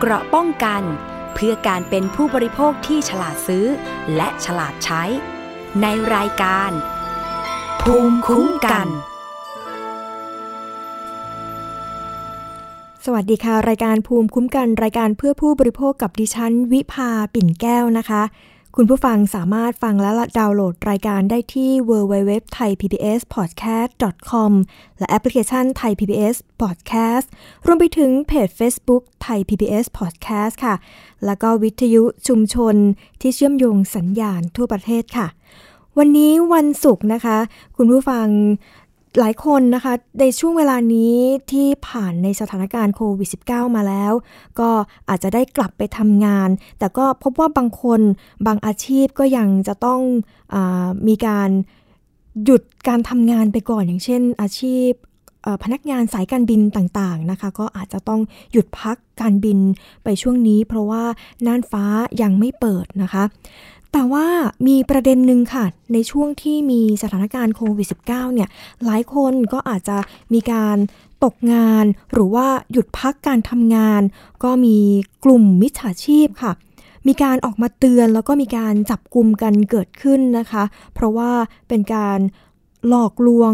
เกราะป้องกัน เพื่อการเป็นผู้บริโภคที่ฉลาดซื้อ และฉลาดใช้ ในรายการ ภูมิคุ้มกัน สวัสดีค่ะ รายการภูมิคุ้มกัน รายการเพื่อผู้บริโภคกับดิฉัน วิภาปิ่นแก้วนะคะ คุณผู้ฟังสามารถฟังและดาวน์โหลดรายการได้ที่ www.thaipbspodcast.com และแอปพลิเคชัน Thai PBS Podcast รวมไปถึงเพจ Facebook Thai PBS Podcast ค่ะ แล้วก็วิทยุชุมชนที่เชื่อมโยงสัญญาณทั่วประเทศค่ะ วันนี้วันศุกร์นะคะ คุณผู้ฟัง หลายคนนะคะ ในช่วงเวลานี้ที่ผ่านในสถานการณ์โควิด -19 มาแล้ว ก็อาจจะได้กลับไปทำงาน แต่ก็พบว่าบางคนบางอาชีพก็ยังจะต้องอมีการหยุดการทำงานไปก่อนอย่างเช่น อาชีพพนักงานสายการบินต่างๆนะคะ ก็อาจจะต้องหยุดพักการบินไปช่วงนี้ เพราะว่าน่านฟ้ายังไม่เปิดนะคะ แต่ว่ามีประเด็นหนึ่งค่ะ ในช่วงที่มีสถานการณ์โควิด -19 เนี่ย หลายคนก็อาจจะมีการตกงาน หรือว่าหยุดพักการทำงาน ก็มีกลุ่มมิจฉาชีพค่ะ มีการออกมาเตือนแล้วก็มีการจับกลุ่มกันเกิดขึ้นนะคะ เพราะว่าเป็นการหลอกลวง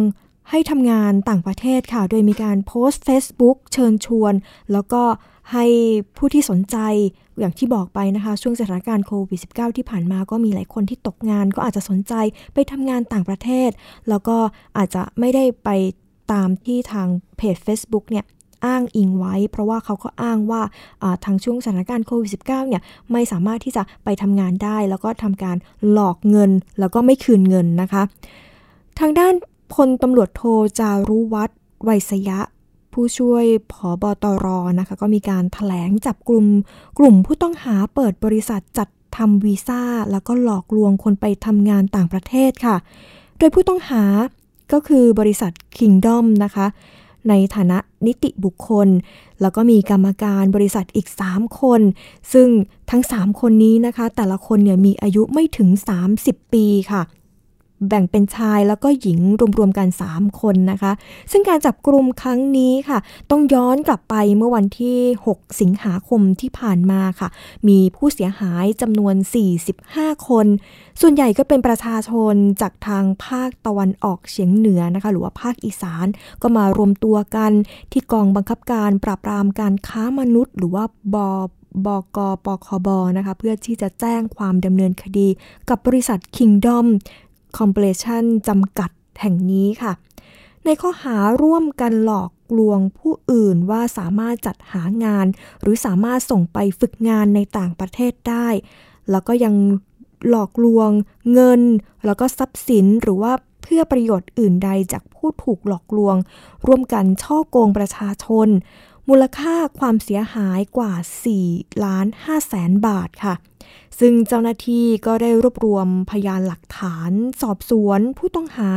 ให้ทำงานต่างประเทศค่ะ โดยมีการโพสต์ Facebook เชิญชวน แล้วก็ ให้ผู้ที่สนใจอย่างที่บอกไปนะคะ ช่วงสถานการณ์โควิด -19 ที่ผ่านมาก็มีหลายคนที่ตกงาน ก็อาจจะสนใจไปทำงานต่างประเทศ แล้วก็อาจจะไม่ได้ไปตามที่ทางเพจ Facebook เนี่ยอ้างอิงไว้ เพราะว่าเขาก็อ้างว่าทางช่วงสถานการณ์โควิด -19 เนี่ยไม่สามารถที่จะไปทำงานได้ แล้วก็ทำการหลอกเงิน แล้วก็ไม่คืนเงินนะคะ ทางด้านพลตำรวจโทจารุวัฒน์ไวยสยะ ผู้ช่วยผอบอตรนะคะก็มีการถแถลงจับกลุ่มกลุ่มผู้ต้องหาเปิดบริษัทจัดทำวีซ่า แล้วก็หลอกลวงคนไปทำงานต่างประเทศค่ะ โดยผู้ต้องหาก็คือบริษัท Kingdom นะคะ ในฐานะนิติบุคคล แล้วก็มีกรรมการบริษัทอีก 3 คน ซึ่งทั้ง 3 คนนี้นะคะ แต่ละคนเนี่ยมีอายุไม่ถึง 30 ปีค่ะ แบ่งเป็นชายแล้วก็หญิงรวมๆกัน 3 คนนะคะ ซึ่งการจับกลุ่มครั้งนี้ค่ะ ต้องย้อนกลับไปเมื่อวันที่ 6 สิงหาคมที่ผ่านมาค่ะ มีผู้เสียหายจำนวน 45 คน ส่วนใหญ่ก็เป็นประชาชนจากทางภาคตะวันออกเฉียงเหนือนะคะ หรือว่าภาคอีสานก็มารวมตัวกันที่กองบังคับการปราบปรามการค้ามนุษย์ หรือว่าบอบกปคบนะคะ เพื่อที่จะแจ้งความดำเนินคดีกับบริษัท Kingdom คอมเพลชันจำกัดแห่งนี้ค่ะ ในข้อหาร่วมกันหลอกลวงผู้อื่นว่าสามารถจัดหางาน หรือสามารถส่งไปฝึกงานในต่างประเทศได้ แล้วก็ยังหลอกลวงเงิน แล้วก็ทรัพย์สินหรือว่าเพื่อประโยชน์อื่นใดจากผู้ถูกหลอกลวง ร่วมกันช่อโกงประชาชน มูลค่าความเสียหายกว่า 4 ล้าน5แสนบาทค่ะ ซึ่งเจ้าหน้าที่ก็ได้รวบรวมพยานหลักฐานสอบสวนผู้ต้องหา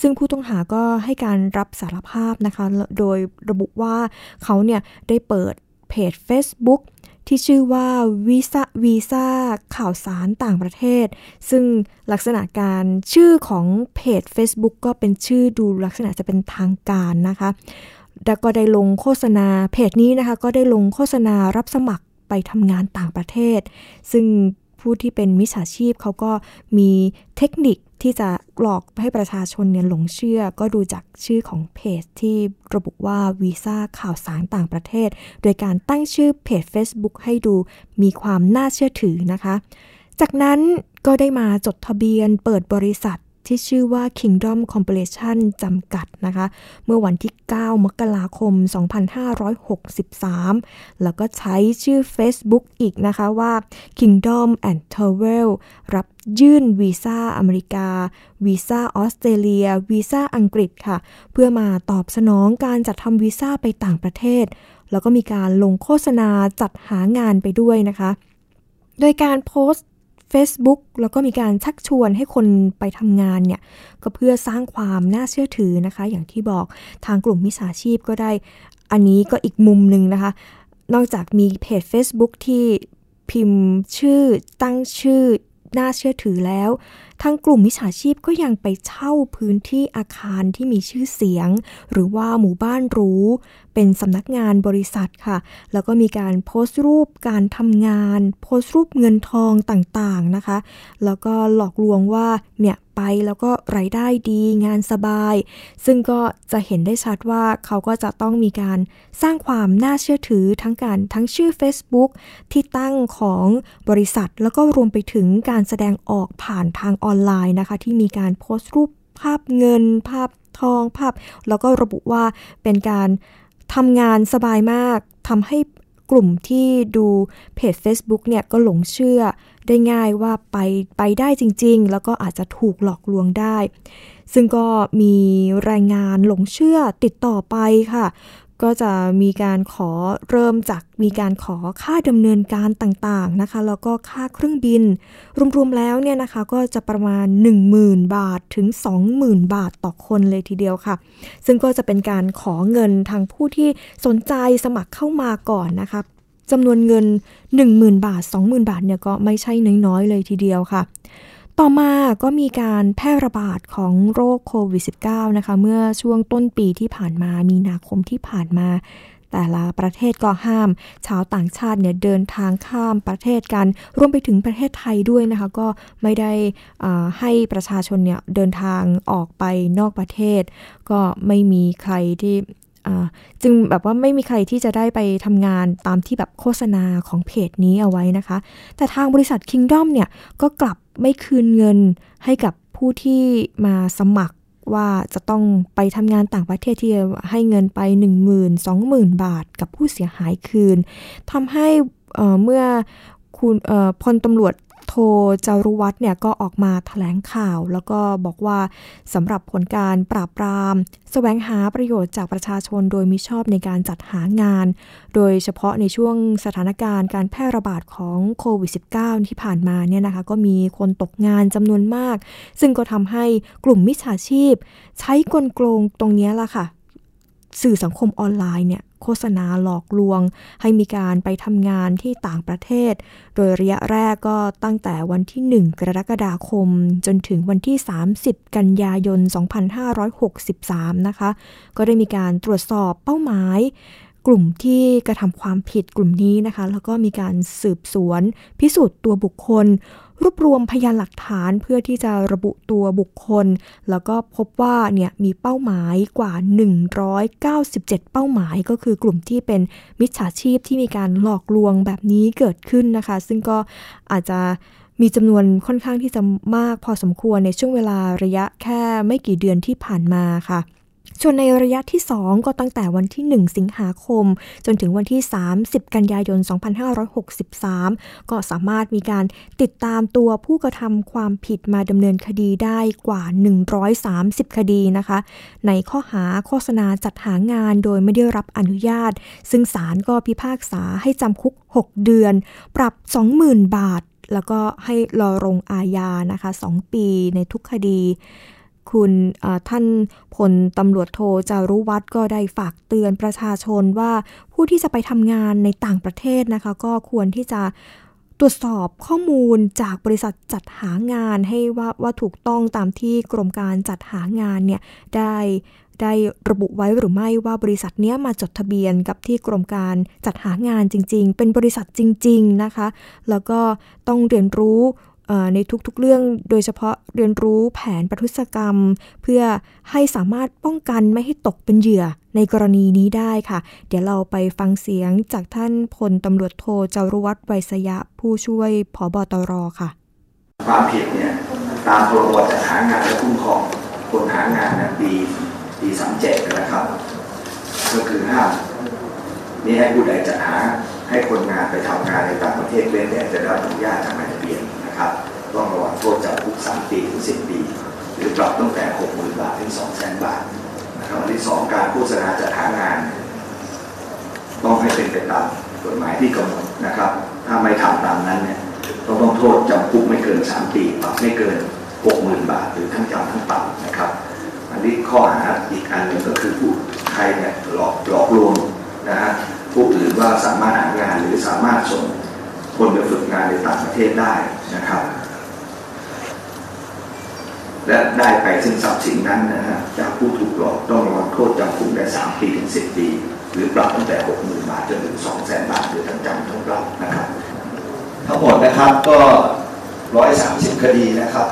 ซึ่งผู้ต้องหาก็ให้การรับสารภาพนะคะ โดยระบุว่าเขาเนี่ยได้เปิดเพจ Facebook ที่ชื่อว่าวีซ่าวีซ่าข่าวสารต่างประเทศ ซึ่งลักษณะการชื่อของเพจ Facebook ก็เป็นชื่อดูลักษณะจะเป็นทางการนะคะ แล้วก็ได้ลงโฆษณาเพจนี้นะคะ ก็ได้ลงโฆษณารับสมัครไปทำงานต่างประเทศ ซึ่งผู้ที่เป็นมิจฉาชีพเขาก็มีเทคนิคที่จะหลอกให้ประชาชนเนี่ยหลงเชื่อ ก็ดูจากชื่อของเพจที่ระบุว่าวีซ่าข่าวสารต่างประเทศ โดยการตั้งชื่อเพจ Facebook ให้ดูมีความน่าเชื่อถือนะคะ จากนั้นก็ได้มาจดทะเบียนเปิดบริษัท ที่ชื่อว่า Kingdom Corporation จำกัดนะคะ เมื่อวันที่ 9 มกราคม 2563 แล้วก็ใช้ชื่อ Facebook อีกนะคะว่า Kingdom and Travel รับยื่นวีซ่าอเมริกา วีซ่าออสเตรเลีย วีซ่าอังกฤษค่ะ เพื่อมาตอบสนองการจัดทำวีซ่าไปต่างประเทศ แล้วก็มีการลงโฆษณาจัดหางานไปด้วยนะคะ โดยการโพสต์ Facebook แล้วก็มีการชักชวนให้คนไปทำงานเนี่ย ก็เพื่อสร้างความน่าเชื่อถือนะคะ อย่างที่บอกทางกลุ่มมิจฉาชีพก็ได้ อันนี้ก็อีกมุมหนึ่งนะคะ นอกจากมีเพจ Facebook ที่พิมพ์ชื่อตั้งชื่อน่าเชื่อถือแล้วทางกลุ่มมิจฉาชีพก็ยังไปเช่าพื้นที่อาคารที่มีชื่อเสียง หรือว่าหมู่บ้านรู้ เป็นสำนักงานบริษัทค่ะ แล้วก็มีการโพสต์รูปการทำงาน โพสต์รูปเงินทองต่างๆนะคะ แล้วก็หลอกลวงว่าเนี่ยไปแล้วก็รายได้ดีงานสบาย ซึ่งก็จะเห็นได้ชัดว่าเขาก็จะต้องมีการสร้างความน่าเชื่อถือทั้งการทั้งชื่อ Facebook ที่ตั้งของบริษัท แล้วก็รวมไปถึงการแสดงออกผ่านทางอออนไลน์นะคะ ที่มีการโพสต์รูปภาพเงิน ภาพทองภาพ แล้วก็ระบุว่าเป็นการทำงานสบายมากทำให้กลุ่มที่ดูเพจ Facebook เนี่ยก็หลงเชื่อได้ง่ายว่าไปไปได้จริง ๆ แล้วก็อาจจะถูกหลอกลวงได้ ซึ่งก็มีรายงานหลงเชื่อติดต่อไปค่ะ ก็จะมีการขอเริ่มจากมีการขอค่าดำเนินการต่างๆนะคะ แล้วก็ค่าเครื่องบิน รวมๆแล้วเนี่ยนะคะก็จะประมาณ 10,000 บาทถึง 20,000 บาทต่อคนเลยทีเดียวค่ะ ซึ่งก็จะเป็นการขอเงินทางผู้ที่สนใจสมัครเข้ามาก่อนนะคะจำนวนเงิน 10,000 บาท 20,000 บาทเนี่ยก็ไม่ใช่น้อยๆเลยทีเดียวค่ะ ต่อมาก็มีการแพร่ระบาดของโรคโควิด -19 นะคะ เมื่อช่วงต้นปีที่ผ่านมา มีนาคมที่ผ่านมา แต่ละประเทศก็ห้าม ชาวต่างชาติเนี่ยเดินทางข้ามประเทศกัน รวมไปถึงประเทศไทยด้วยนะคะ ก็ไม่ได้ให้ประชาชนเนี่ยเดินทางออกไปนอกประเทศ ก็ไม่มีใครที่ จึงแบบว่าไม่มีใครที่จะได้ไปทำงานตามที่แบบโฆษณาของเพจนี้เอาไว้นะคะ แต่ทางบริษัท Kingdom เนี่ยก็กลับไม่คืนเงินให้กับผู้ที่มาสมัครว่าจะต้องไปทำงานต่างประเทศที่ให้เงินไป 1 0 0 0 0 20,000บาทกับผู้เสียหายคืนทำให้เมื่อคุณพลตำรวจ โทจารุวัฒน์เนี่ยก็ออกมาถแถลงข่าว แล้วก็บอกว่าสำหรับผลการปราบปรามสแสวงหาประโยชน์จากประชาชนโดยมิชอบในการจัดหางาน โดยเฉพาะในช่วงสถานการณ์การแพร่ระบาดของโควิด -19 ที่ผ่านมาเนี่ยนะคะก็มีคนตกงานจำนวนมาก ซึ่งก็ทำให้กลุ่มมิจฉาชีพ ใช้กลโกงตรงนี้ล่ะค่ะ สื่อสังคมออนไลน์เนี่ยโฆษณาหลอกลวง ให้มีการไปทำงานที่ต่างประเทศ โดยระยะแรกก็ตั้งแต่วันที่ 1 กรกฎาคม จนถึงวันที่ 30 กันยายน 2563 นะคะ ก็ได้มีการตรวจสอบเป้าหมาย กลุ่มที่กระทำความผิดกลุ่มนี้นะคะ แล้วก็มีการสืบสวน พิสูจน์ตัวบุคคล รวบรวมพยานหลักฐานเพื่อที่จะระบุตัวบุคคล แล้วก็พบว่าเนี่ยมีเป้าหมายกว่า 197 เป้าหมายก็คือกลุ่มที่เป็นมิจฉาชีพที่มีการหลอกลวงแบบนี้เกิดขึ้นนะคะ ซึ่งก็อาจจะมีจำนวนค่อนข้างที่จะมากพอสมควรในช่วงเวลาระยะแค่ไม่กี่เดือนที่ผ่านมาค่ะ ส่วนในระยะที่ 2 ก็ตั้งแต่วันที่ 1 สิงหาคม จนถึงวันที่ 30 กันยายน 2563 ก็สามารถมีการติดตามตัวผู้กระทำความผิดมาดำเนินคดีได้กว่า 130 คดีนะคะ ในข้อหาโฆษณาจัดหางานโดยไม่ได้รับอนุญาต ซึ่งศาลก็พิพากษาให้จำคุก 6 เดือน ปรับ 20,000 บาท แล้วก็ให้รอลงอาญานะคะ 2 ปีในทุกคดี คุณท่านพลตำรวจโทจารุวัตรก็ได้ฝากเตือนประชาชนว่าผู้ที่จะไปทำงานในต่างประเทศนะคะ ก็ควรที่จะตรวจสอบข้อมูลจากบริษัทจัดหางานให้ว่าว่าถูกต้องตามที่กรมการจัดหางานเนี่ยได้ได้ระบุไว้หรือไม่ว่าบริษัทนี้มาจดทะเบียนกับที่กรมการจัดหางานจริง ๆ เป็นบริษัทจริง ๆ นะคะ แล้วก็ต้องเรียนรู้ ในทุกๆเรื่องโดยเฉพาะเรียนรู้แผนประทุษกรรม เพื่อให้สามารถป้องกันไม่ให้ตกเป็นเหยื่อในกรณีนี้ได้ค่ะ เดี๋ยวเราไปฟังเสียงจากท่านพลตำรวจโทจารุวัฒน์ไวยสยะผู้ช่วยผบตรค่ะ ความผิดเนี่ยตามพรบจัดหางานและคุ้มครองคนหางานนะปีปีสามเจ็ดนะครับ ก็คือห้ามนี่ให้ผู้ใดจัดหาให้คนงานไปทำงานในต่างประเทศเว้นแต่จะได้รับอนุญาตจากนายทะเบียน ครับต้องระวังโทษจำคุกสามปีถึงสิบปี หรือปรับตั้งแต่หกหมื่นบาทถึงสองแสนบาทนะครับอันที่สองการโฆษณาจัดหางาน ต้องให้เป็นไปตามกฎหมายที่กำหนดนะครับ ถ้าไม่ทำตามนั้นเนี่ยต้องต้องโทษจำคุกไม่เกินสามปีปรับไม่เกินหกหมื่นบาท หรือทั้งจำทั้งปรับนะครับอันนี้ข้อหาอีกอันหนึ่งก็คือผู้ใครเนี่ยหลอกหลอกลวงนะฮะผู้อื่นว่าสามารถหางานหรือสามารถส่ง คนไปฝึกงานในต่างประเทศได้นะครับ และได้ไปซึ่งทรัพย์สินนั้นนะฮะจากผู้ถูกหลอกต้องระวังโทษจำคุกได้สามปีถึงสิบปี หรือปรับตั้งแต่หกหมื่นบาทจนถึงสองแสนบาทหรือทั้งจำทั้งปรับนะครับ ทั้งหมดนะครับก็ร้อยสามสิบคดีนะครับ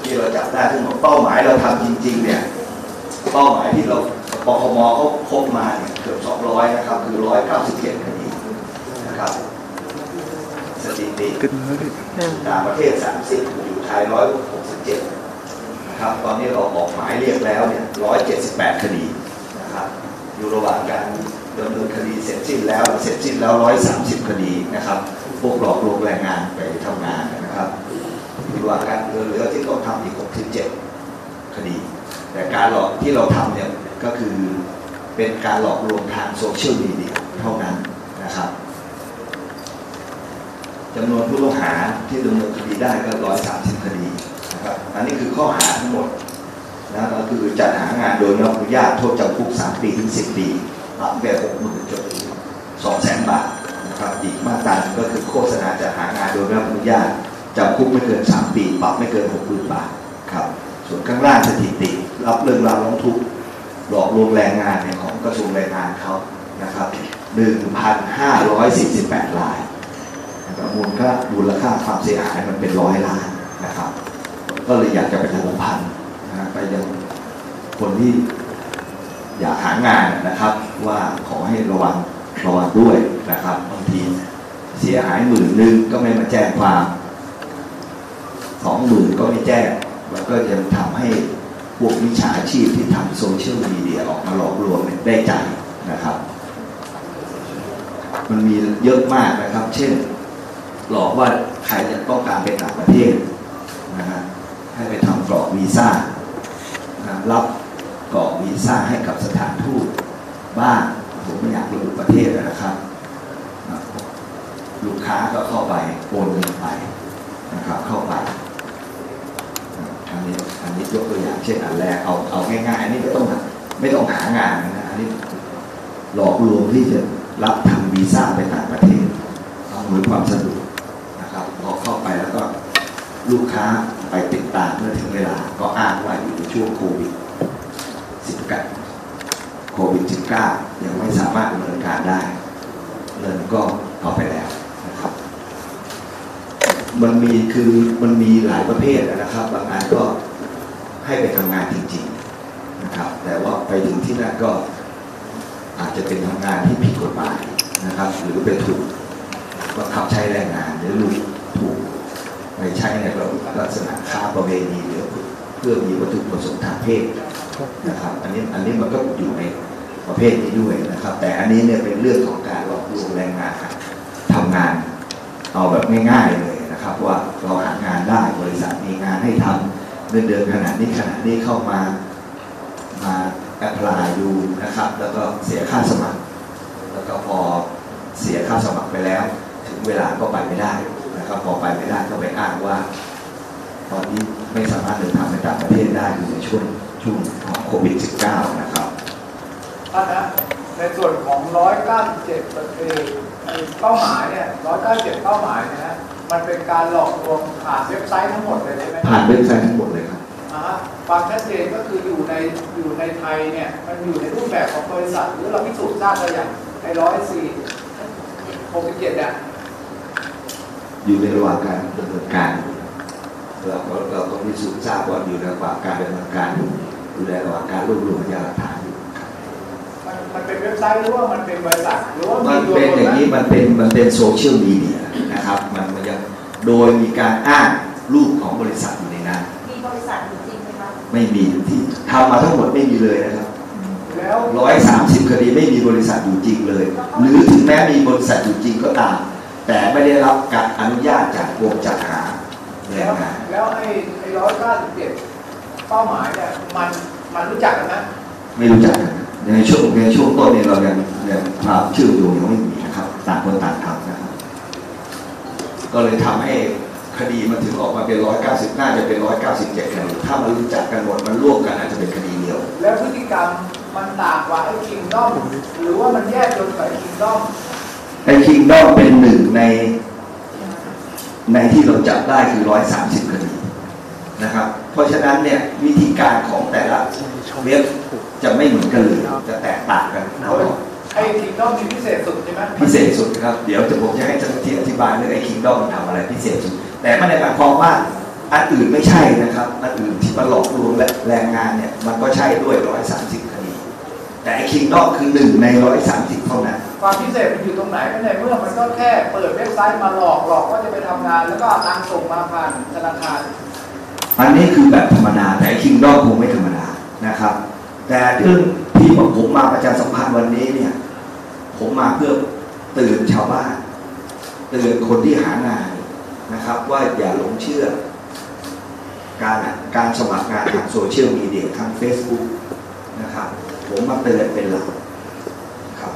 ที่เราจับได้ทั้งหมดเป้าหมายเราทำจริง ๆ เนี่ยเป้าหมายที่เราปคมเขาพบมาเนี่ยเกือบสองร้อยนะครับ คือร้อยเก้าสิบเจ็ดคดีนะครับ สถิติต่างประเทศสามสิบอยู่ไทยร้อยหกสิบเจ็ดนะครับตอนนี้เราออกหมายเรียกแล้วเนี่ยร้อยเจ็ดสิบแปดคดีนะครับอยู่ระหว่างการดำเนินคดีเสร็จสิ้นแล้วเสร็จสิ้นแล้วร้อยสามสิบคดีนะครับ พวกหลอกลวงแรงงานไปทำงานนะครับอยู่ระหว่างการเหลือที่ต้องทำอีกหกสิบเจ็ดคดี แต่การหลอกที่เราทำเนี่ยก็คือเป็นการหลอกลวงทางโซเชียลมีเดียเท่านั้นนะครับ จำนวนผู้ต้องหาที่ดำเนินคดีได้ก็ร้อยสามสิบคดีนะครับอันนี้คือข้อหาทั้งหมดนะก็คือจัดหางานโดยไม่อนุญาตโทษจำคุกสามปีถึงสิบปีปรับแบบหกหมื่นจนถึงสองแสนบาทนะครับอีกมาตราก็คือโฆษณาจัดหางานโดยไม่อนุญาตจำคุกไม่เกินสามปีปรับไม่เกินหกหมื่นบาทครับส่วนข้างล่างสถิติ รับเรื่องราวร้องทุกข์หลอกลวงแรงงานเนี่ยของกระทรวงแรงงานเขานะครับ1,548รายนะครับ มูลค่ามูลค่าความเสียหายมันเป็นร้อยล้านนะครับ ก็เลยอยากจะไปทวงพันนะฮะไปยังคนที่อยากหางานนะครับ ว่าขอให้ระวังระวังด้วยนะครับบางทีเสียหายหมื่นหนึ่งก็ไม่มาแจ้งความสองหมื่นก็ไม่แจ้งแล้วก็ยังทำให้พวกมิจฉาชีพที่ทำโซเชียลมีเดียออกมาหลอกลวงได้ใจนะครับ มันมีเยอะมากนะครับ เช่น หลอกว่าใครจะต้องการไปต่างประเทศนะฮะให้ไปทำกรอกวีซ่านะรับกรอกวีซ่าให้กับสถานทูตบ้างผมไม่อยากระบุประเทศนะครับนะลูกค้าก็เข้าไปโอนเงินไปนะครับเข้าไปอันนี้อันนี้ยกตัวอย่างเช่นอันแรกเอาเอาง่ายๆอันนี้ไม่ต้องหาไม่ต้องหางานนะอันนี้หลอกลวงที่จะรับทำวีซ่าไปต่างประเทศเอาหรือความสะดวกนะครับพอเข้าไปแล้วก็ ลูกค้าไปติดตามเมื่อถึงเวลาก็อ้างว่าอยู่ในช่วงโควิด19โควิด19ยังไม่สามารถดำเนินการได้เงินก็เอาไปแล้วนะครับ มันมีคือมันมีหลายประเภทนะครับ บางงานก็ให้ไปทำงานจริงๆนะครับ แต่ว่าไปถึงที่นั่นก็อาจจะเป็นทำงานที่ผิดกฎหมายนะครับ หรือไปถูกบังคับใช้แรงงานหรือลูกถูก ไปใช้ในลักษณะค้าประเวณีหรือเพื่อมีวัตถุประสงค์ทางเพศนะครับ อันนี้อันนี้มันก็อยู่ในประเภทนี้ด้วยนะครับ แต่อันนี้เนี่ยเป็นเรื่องของการหลอกลวงแรงงานทำงานเอาแบบง่ายๆเลยนะครับ ว่าเราหางานได้บริษัทมีงานให้ทำเงินเดือนขนาดนี้ขนาดนี้เข้ามามาแอพพลายดูนะครับ แล้วก็เสียค่าสมัคร แล้วก็พอเสียค่าสมัครไปแล้ว ถึงเวลาก็ไปไม่ได้ นะครับพอไปไม่ได้ก็ไปอ้างว่า ตอนนี้ไม่สามารถเดินทางไปต่างประเทศได้อยู่ในช่วงช่วงของโควิด -19 นะครับท่านนะในส่วนของ 197 ประเทศเป้าหมายเนี่ย 197 เป้าหมายเนยนะมันเป็นการหลอกลวงผ่านเว็บไซต์ทั้งหมดเลยใช่ไหมผ่านเว็บไซต์ทั้งหมดเลยครับอ่าฮะความชัดเจนก็คืออยู่ในอยู่ในไทยเนี่ยมันอยู่ในรูปแบบของบริษัทหรือเราพิสูจน์ทราบได้อย่างในร้อยสี่หกสิบเจ็ดเนี่ย อยู่ในระหว่างการดำเนินการเราก็เราต้องพิสูจน์ทราบว่าอยู่ในระหว่างการดำเนินการอยู่อยู่ในระหว่างการรวบรวมพยานหลักฐานอยู่ครับมันมันเป็นเว็บไซต์หรือว่ามันเป็นบริษัทหรือว่ามัมีนตัวเป็นตนอย่างนี้นะมันเป็นมันเป็นโซเชียลมีเดียนะครับมันมันยังโดยมีการอ้างรูปของบริษัทอยู่ในนั้นมีบริษัทอยู่จริงไหมคะไม่มีที่ทำมาทั้งหมดไม่มีเลยนะครับแล้วร้อยสามสิบคดีไม่มีบริษัทอยู่จริงเลย หรือถึงแม้มีบริษัทอยู่จริงก็ตาม แต่ไม่ได้รับการอนุญาตจากกรมจัดหาแรแล้งวงานแล้วไอ้ไอ้ร้อยเก้าสิบเจ็ดเป้าหมายเนี่ยมันมันรู้จักกันไหมไม่รู้จักกันในช่วงในช่วงต้นเนี่ยเรายังยังความเชื่อมโยงยังไม่มีนะครับต่างคนต่างทำนะครับ ก็เลยทำให้คดีมันถึงออกมาเป็นร้อยเก้าสิบน่าจะเป็นร้อยเก้าสิบเจ็ดคดีถ้ามันรู้จักกันหมดมันร่วมกันอาจจะเป็นคดีเดียว แล้วพฤติกรรมมันต่างกว่าไอ้คิงด้อมหรือว่ามันแยกจนกว่าไอ้คิงด้อม ไอ้คิงดอมเป็นหนึ่งในในที่เราจับได้คือร้อยสามสิบคดีนะครับ เพราะฉะนั้นเนี่ยวิธีการของแต่ละเว็บจะไม่เหมือนกันเลยจะแตกต่างกันเอาไอ้คิงด้อมมีพิเศษสุดใช่ไหมพิเศษสุดครับ เดี๋ยวจะผมจะให้เจ้าหน้าที่อธิบายเรื่องไอ้คิงดอมมันทำอะไรพิเศษสุด แต่ไม่ได้หมายความว่าอันอื่นไม่ใช่นะครับ อันอื่นที่มาหลอกลวงและแรงงานเนี่ยมันก็ใช่ด้วยร้อยสามสิบคดี แต่ไอ้คิงดอมคือหนึ่งในร้อยสามสิบเท่านั้นความพิเศษมันอยู่ตรงไหนก็ในเมื่อมันก็แค่เปิดเว็บไซต์มาหลอกหลอกว่าจะไปทำงาน แล้วก็เอาตังค์ส่งมาผ่านธนาคาร อันนี้คือแบบธรรมดาแต่คิงดอมคงไม่ธรรมดานะครับ แต่เรื่องที่ผมมาประชาสัมพันธ์วันนี้เนี่ย ผมมาเพื่อเตือนชาวบ้านเตือนคนที่หางานนะครับ ว่าอย่าหลงเชื่อ การการสมัครงานทางโซเชียลมีเดียทาง Facebook นะครับ ผมมาเตือนเป็นหลักครับ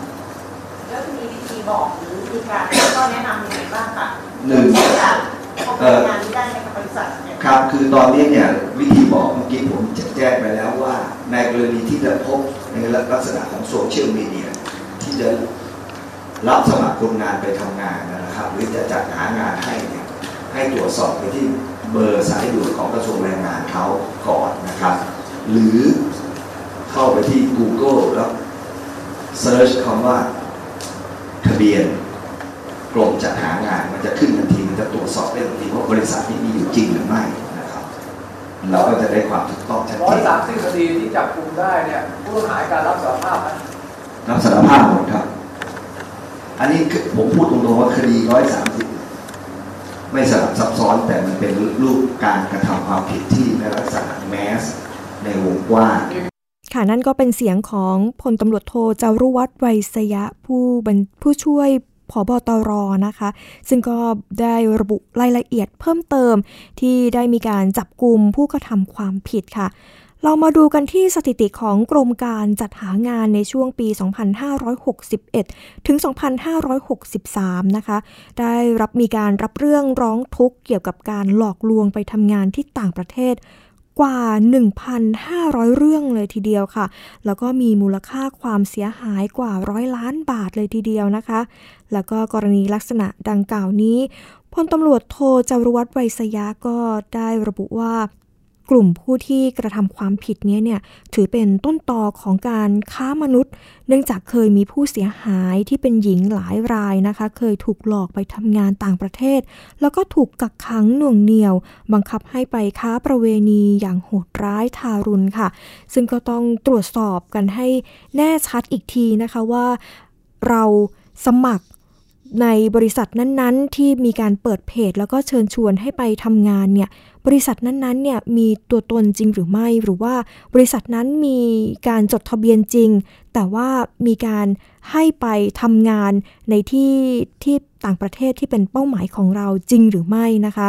แล้วมีวิธีบอกหรือวิธีการก็แนะนำยังไงบ้างคะหนึ่งการเข้าไปทำงานที่ได้ในบริษัทเนี่ยครับคือตอนนี้เนี่ยวิธีบอกเมื่อกี้ผมจะแจ้งไปแล้วว่า ในกรณีที่จะพบในลักษณะของโซเชียลมีเดียที่จะรับสมัครคนงานไปทำงานนะครับ หรือจะจัดหางานให้เนี่ยให้ตรวจสอบไปที่เบอร์สายด่วนของกระทรวงแรงงานเขาก่อนนะครับ หรือ เข้าไปที่ Google แล้วเซิร์ชคำว่าทะเบียนกรมจัดหางานมันจะขึ้นทันทีมันจะตรวจสอบได้ทันทีว่าบริษัทนี้มีอยู่จริงหรือไม่นะครับ เราก็จะได้ความถูกต้องชัดร้อเจยนสามสิบคดีที่จับกลุ่มได้เนี่ยผู้ต้องหาให้การรับสารภาพนะรับสารภาพหมดครับ อันนี้คือผมพูดตรงๆว่าคดีร้อยสามสิบไม่สลับซับซ้อนแต่มันเป็นรูปการกระทำความผิดที่ในลักษณะแมสในวงกว้าง ค่ะนั่นก็เป็นเสียงของพลตำรวจโทจารุวัฒน์ไวยสยะผู้บัญผู้ช่วยผบตรนะคะ ซึ่งก็ได้ระบุรายละเอียดเพิ่มเติมที่ได้มีการจับกลุ่มผู้กระทำความผิดค่ะ เรามาดูกันที่สถิติของกรมการจัดหางานในช่วงปี 2561 ถึง 2563 นะคะ ได้รับมีการรับเรื่องร้องทุกข์เกี่ยวกับการหลอกลวงไปทำงานที่ต่างประเทศ กว่า 1,500 เรื่องเลยทีเดียวค่ะ แล้วก็มีมูลค่าความเสียหายกว่าร้อยล้านบาทเลยทีเดียวนะคะ แล้วก็กรณีลักษณะดังกล่าวนี้พลตำรวจโทจารุวัฒน์ไวยสยาก็ได้ระบุว่า กลุ่มผู้ที่กระทำความผิดนี้เนี่ยถือเป็นต้นตอของการค้ามนุษย์ เนื่องจากเคยมีผู้เสียหายที่เป็นหญิงหลายรายนะคะ เคยถูกหลอกไปทำงานต่างประเทศ แล้วก็ถูกกักขังหน่วงเหนี่ยว บังคับให้ไปค้าประเวณีอย่างโหดร้ายทารุณค่ะ ซึ่งก็ต้องตรวจสอบกันให้แน่ชัดอีกทีนะคะว่าเราสมัคร ในบริษัทนั้นๆ ที่มีการเปิดเพจ แล้วก็เชิญชวนให้ไปทำงานเนี่ยบริษัทนั้นๆเนี่ยมีตัวตนจริงหรือไม่หรือว่าบริษัทนั้นมีการจดทะเบียนจริง แต่ว่ามีการให้ไปทำงานในที่ที่ต่างประเทศที่เป็นเป้าหมายของเราจริงหรือไม่นะคะ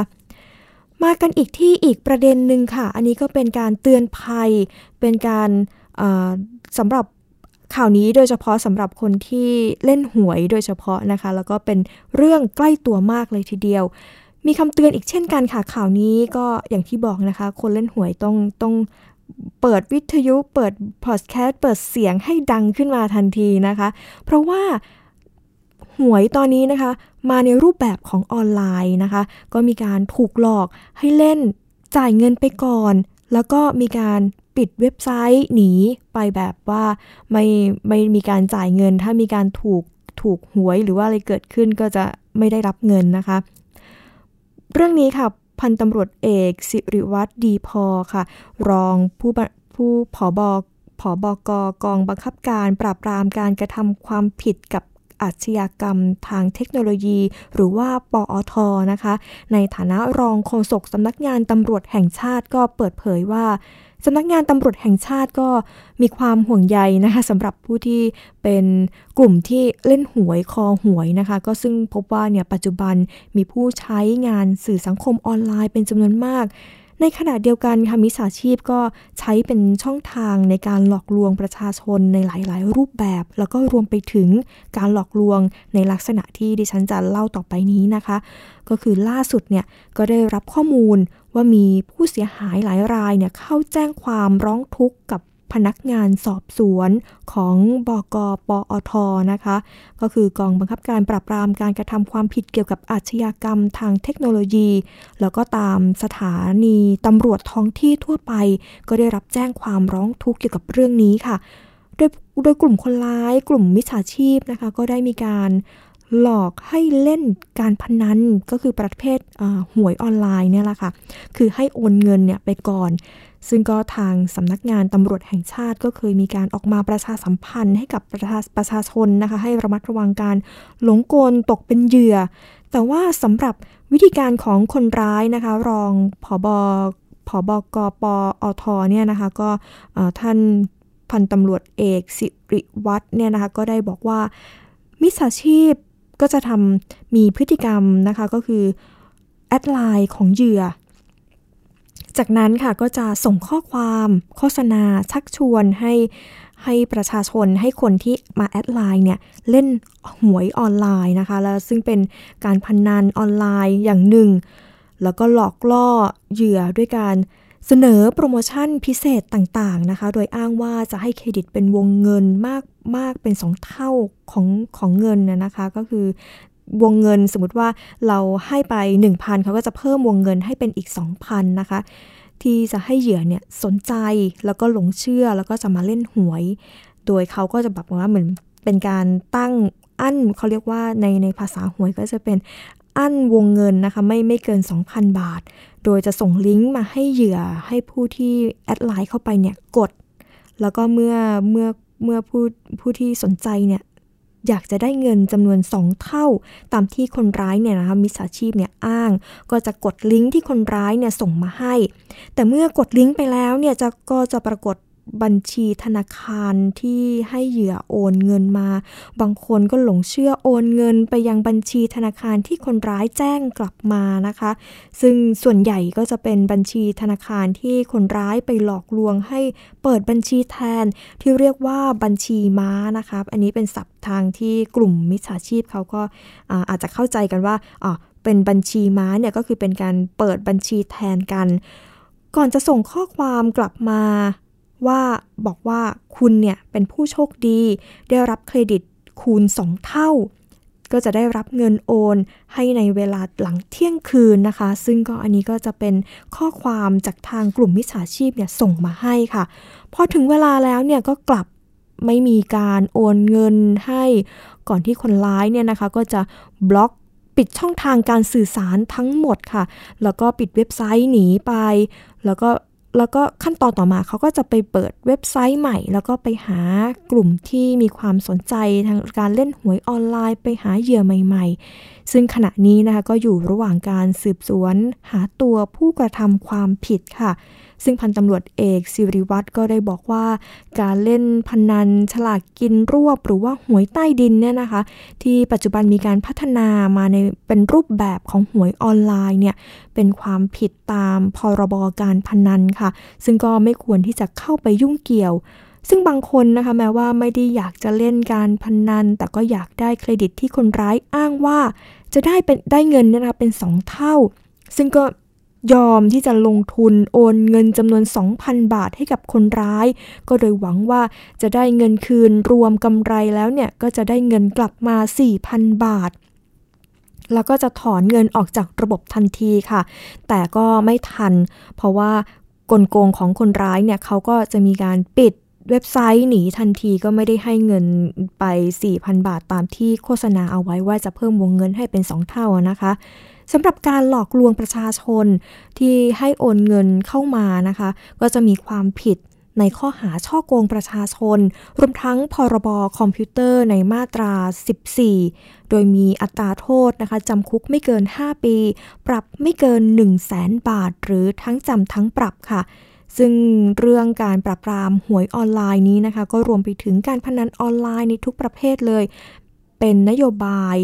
มากันอีกที่อีกประเด็นหนึ่งค่ะ อันนี้ก็เป็นการเตือนภัยเป็นการสำหรับ ข่าวนี้โดยเฉพาะสำหรับคนที่เล่นหวยโดยเฉพาะนะคะ แล้วก็เป็นเรื่องใกล้ตัวมากเลยทีเดียว มีคำเตือนอีกเช่นกันค่ะข่าวนี้ก็อย่างที่บอกนะคะ คนเล่นหวยต้องต้องเปิดวิทยุเปิดพอดแคสต์เปิดเสียงให้ดังขึ้นมาทันทีนะคะ เพราะว่าหวยตอนนี้นะคะ มาในรูปแบบของออนไลน์นะคะ ก็มีการถูกหลอกให้เล่นจ่ายเงินไปก่อน แล้วก็มีการ ปิดเว็บไซต์หนีไปแบบว่าไม่ไม่มีการจ่ายเงิน ถ้ามีการถูกถูกหวยหรือว่าอะไรเกิดขึ้นก็จะไม่ได้รับเงินนะคะ เรื่องนี้ค่ะพันตำรวจเอกสิริวัตรดีพอค่ะ รองผู้ผู้ผอบอผอบกกองบังคับการปราบปรามการกระทำความผิดกับ อาชญากรรมทางเทคโนโลยี หรือว่าปอทนะคะ ในฐานะรองโฆษกสำนักงานตำรวจแห่งชาติก็เปิดเผยว่าสำนักงานตำรวจแห่งชาติก็มีความห่วงใยนะคะสำหรับผู้ที่เป็นกลุ่มที่เล่นหวยคอหวยนะคะ ก็ซึ่งพบว่าเนี่ยปัจจุบันมีผู้ใช้งานสื่อสังคมออนไลน์เป็นจำนวนมาก ในขณะเดียวกันค่ะมิจฉาชีพก็ใช้เป็นช่องทางในการหลอกลวงประชาชนในหลาย ๆ รูปแบบ แล้วก็รวมไปถึงการหลอกลวงในลักษณะที่ดิฉันจะเล่าต่อไปนี้นะคะ ก็คือล่าสุดเนี่ยก็ได้รับข้อมูลว่ามีผู้เสียหายหลายรายเนี่ยเข้าแจ้งความร้องทุกข์กับ พนักงานสอบสวนของบกปอทนะคะ ก็คือกองบังคับการปราบปรามการกระทำความผิดเกี่ยวกับอาชญากรรมทางเทคโนโลยี แล้วก็ตามสถานีตำรวจท้องที่ทั่วไป ก็ได้รับแจ้งความร้องทุกข์เกี่ยวกับเรื่องนี้ค่ะ โดยโดยกลุ่มคนร้ายกลุ่มมิจฉาชีพนะคะ ก็ได้มีการหลอกให้เล่นการพนันก็คือประเภทหวยออนไลน์เนี่ยแหละค่ะ คือให้โอนเงินเนี่ยไปก่อน ซึ่งก็ทางสำนักงานตำรวจแห่งชาติก็เคยมีการออกมาประชาสัมพันธ์ให้กับประชาประชาชนนะคะ ให้ระมัดระวังการหลงกลตกเป็นเหยื่อ แต่ว่าสำหรับวิธีการของคนร้ายนะคะ รองผอบอผอบกปอทเนี่ยนะคะก็ท่านพันตำรวจเอกสิริวัตรเนี่ยนะคะก็ได้บอกว่ามิจฉาชีพก็จะทำมีพฤติกรรมนะคะก็คือadd LINE ของเหยื่อ จากนั้นค่ะก็จะส่งข้อความโฆษณาชักชวนให้ให้ประชาชนให้คนที่มา add LINE เนี่ยเล่นหวยออนไลน์นะคะ แล้วซึ่งเป็นการพนันออนไลน์อย่างหนึ่ง แล้วก็หลอกล่อเหยื่อด้วยการเสนอโปรโมชั่นพิเศษต่างๆนะคะ โดยอ้างว่าจะให้เครดิตเป็นวงเงินมากมากเป็นสองเท่าของของเงินนะคะ ก็คือ วงเงินสมมติว่าเราให้ไป 1,000เขาก็จะเพิ่มวงเงินให้เป็นอีก 2,000 นะคะ ที่จะให้เหยื่อเนี่ยสนใจแล้วก็หลงเชื่อแล้วก็จะมาเล่นหวย โดยเขาก็จะแบบว่าเหมือนเป็นการตั้งอั้นเขาเรียกว่าในในภาษาหวยก็จะเป็นอั้นวงเงินนะคะไม่ไม่เกิน 2,000 บาท โดยจะส่งลิงก์มาให้เหยื่อให้ผู้ที่แอดไลน์เข้าไปเนี่ยกด แล้วก็เมื่อเมื่อเมื่อผู้ผู้ที่สนใจเนี่ย อยากจะได้เงินจำนวน 2 เท่า ตามที่คนร้ายเนี่ยนะคะมิจฉาชีพเนี่ยอ้าง ก็จะกดลิงก์ที่คนร้ายเนี่ยส่งมาให้ แต่เมื่อกดลิงก์ไปแล้วเนี่ยจะก็จะปรากฏ บัญชีธนาคารที่ให้เหยื่อโอนเงินมา บางคนก็หลงเชื่อโอนเงินไปยังบัญชีธนาคารที่คนร้ายแจ้งกลับมานะคะ ซึ่งส่วนใหญ่ก็จะเป็นบัญชีธนาคารที่คนร้ายไปหลอกลวงให้เปิดบัญชีแทน ที่เรียกว่าบัญชีม้านะคะอันนี้เป็นศัพท์ทางที่กลุ่มมิจฉาชีพเขาก็อาจจะเข้าใจกันว่าอ๋อเป็นบัญชีม้าเนี่ยก็คือเป็นการเปิดบัญชีแทนกัน ก่อนจะส่งข้อความกลับมา ว่าบอกว่าคุณเนี่ยเป็นผู้โชคดี ได้รับเครดิตคูณ 2 เท่า ก็จะได้รับเงินโอนให้ในเวลาหลังเที่ยงคืนนะคะ ซึ่งก็อันนี้ก็จะเป็นข้อความจากทางกลุ่มมิจฉาชีพเนี่ยส่งมาให้ค่ะ พอถึงเวลาแล้วเนี่ยก็กลับไม่มีการโอนเงินให้ก่อนที่คนร้ายเนี่ยนะคะก็จะบล็อกปิดช่องทางการสื่อสารทั้งหมดค่ะ แล้วก็ปิดเว็บไซต์หนีไป แล้วก็ แล้วก็ขั้นตอนต่อมาเขาก็จะไปเปิดเว็บไซต์ใหม่ แล้วก็ไปหากลุ่มที่มีความสนใจทางการเล่นหวยออนไลน์ ไปหาเหยื่อใหม่ ๆ ซึ่งขณะนี้นะคะก็อยู่ระหว่างการสืบสวนหาตัวผู้กระทำความผิดค่ะ ซึ่งพันตำรวจเอกสิริวัตรก็ได้บอกว่า การเล่นพนันฉลากกินรวบหรือว่าหวยใต้ดินเนี่ยนะคะ ที่ปัจจุบันมีการพัฒนามาในเป็นรูปแบบของหวยออนไลน์เนี่ยเป็นความผิดตามพรบการพนันค่ะ ซึ่งก็ไม่ควรที่จะเข้าไปยุ่งเกี่ยวซึ่งบางคนนะคะแม้ว่าไม่ได้อยากจะเล่นการพนัน แต่ก็อยากได้เครดิตที่คนร้ายอ้างว่า จะได้เป็นได้เงินนะคะเป็น 2 เท่า ซึ่งก็ ยอมที่จะลงทุนโอนเงินจำนวน 2,000 บาทให้กับคนร้าย ก็โดยหวังว่าจะได้เงินคืนรวมกำไรแล้วเนี่ยก็จะได้เงินกลับมา 4,000 บาทแล้วก็จะถอนเงินออกจากระบบทันทีค่ะ แต่ก็ไม่ทัน เพราะว่ากลโกงของคนร้ายเนี่ยเขาก็จะมีการปิดเว็บไซต์หนีทันทีก็ไม่ได้ให้เงินไป 4,000 บาทตามที่โฆษณาเอาไว้ว่าจะเพิ่มวงเงินให้เป็น 2 เท่านะคะ สำหรับการหลอกลวงประชาชนที่ให้โอนเงินเข้ามานะคะ ก็จะมีความผิดในข้อหาช่อโกงประชาชน รวมทั้งพรบคอมพิวเตอร์ในมาตรา 14 โดยมีอัตราโทษนะคะจำคุกไม่เกิน 5 ปี ปรับไม่เกิน 1 0 0 0 0แสนบาท หรือทั้งจำทั้งปรับค่ะ ซึ่งเรื่องการปราบปรามหวยออนไลน์นี้นะคะ ก็รวมไปถึงการพนันออนไลน์ในทุกประเภทเลย เป็นนโยบาย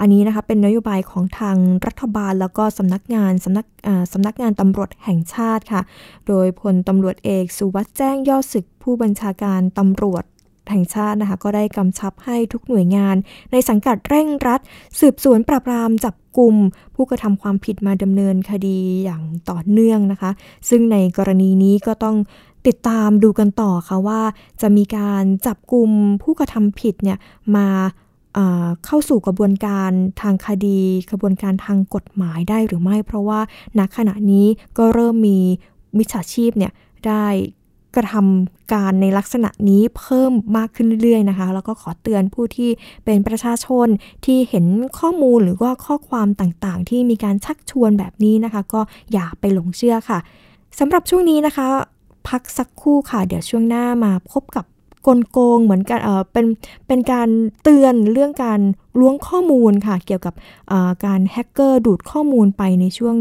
อันนี้นะคะเป็นนโยบายของทางรัฐบาลแล้วก็สำนักงานสำนักสำนักงานตำรวจแห่งชาติค่ะ โดยพลตำรวจเอกสุวัสด์แจ้งยอดศึกผู้บัญชาการตำรวจแห่งชาตินะคะก็ได้กำชับให้ทุกหน่วยงาน ในสังกัดเร่งรัด สืบสวนปราบปรามจับกลุ่ม ผู้กระทำความผิดมาดำเนินคดีอย่างต่อเนื่องนะคะ ซึ่งในกรณีนี้ก็ต้องติดตามดูกันต่อค่ะว่า จะมีการจับกลุ่มผู้กระทำผิดเนี่ยมา เข้าสู่กระบวนการทางคดี กระบวนการทางกฎหมายได้หรือไม่ เพราะว่าณขณะนี้ก็เริ่มมีมิจฉาชีพเนี่ยได้กระทำการในลักษณะนี้เพิ่มมากขึ้นเรื่อยๆนะคะ แล้วก็ขอเตือนผู้ที่เป็นประชาชนที่เห็นข้อมูลหรือว่าข้อความต่างๆ ที่มีการชักชวนแบบนี้นะคะ ก็อย่าไปหลงเชื่อค่ะสำหรับช่วงนี้นะคะ พักสักครู่ค่ะ เดี๋ยวช่วงหน้ามาพบกับ กลโกงเหมือนกันเออเป็นเป็นการเตือนเรื่องการล้วงข้อมูลค่ะ เกี่ยวกับการแฮกเกอร์ดูดข้อมูลไปในช่วง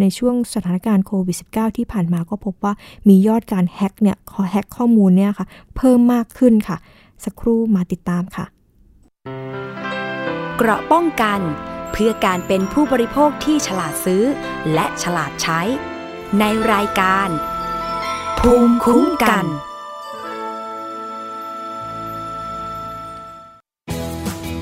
ในช่วงสถานการณ์โควิด -19 ที่ผ่านมาก็พบว่ามียอดการแฮกเนี่ยแฮกข้อมูลเนี่ยค่ะ เพิ่มมากขึ้นค่ะ สักครู่มาติดตามค่ะ เกราะป้องกันเพื่อการเป็นผู้บริโภคที่ฉลาดซื้อ และฉลาดใช้ ในรายการ ภูมิคุ้มกัน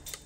เ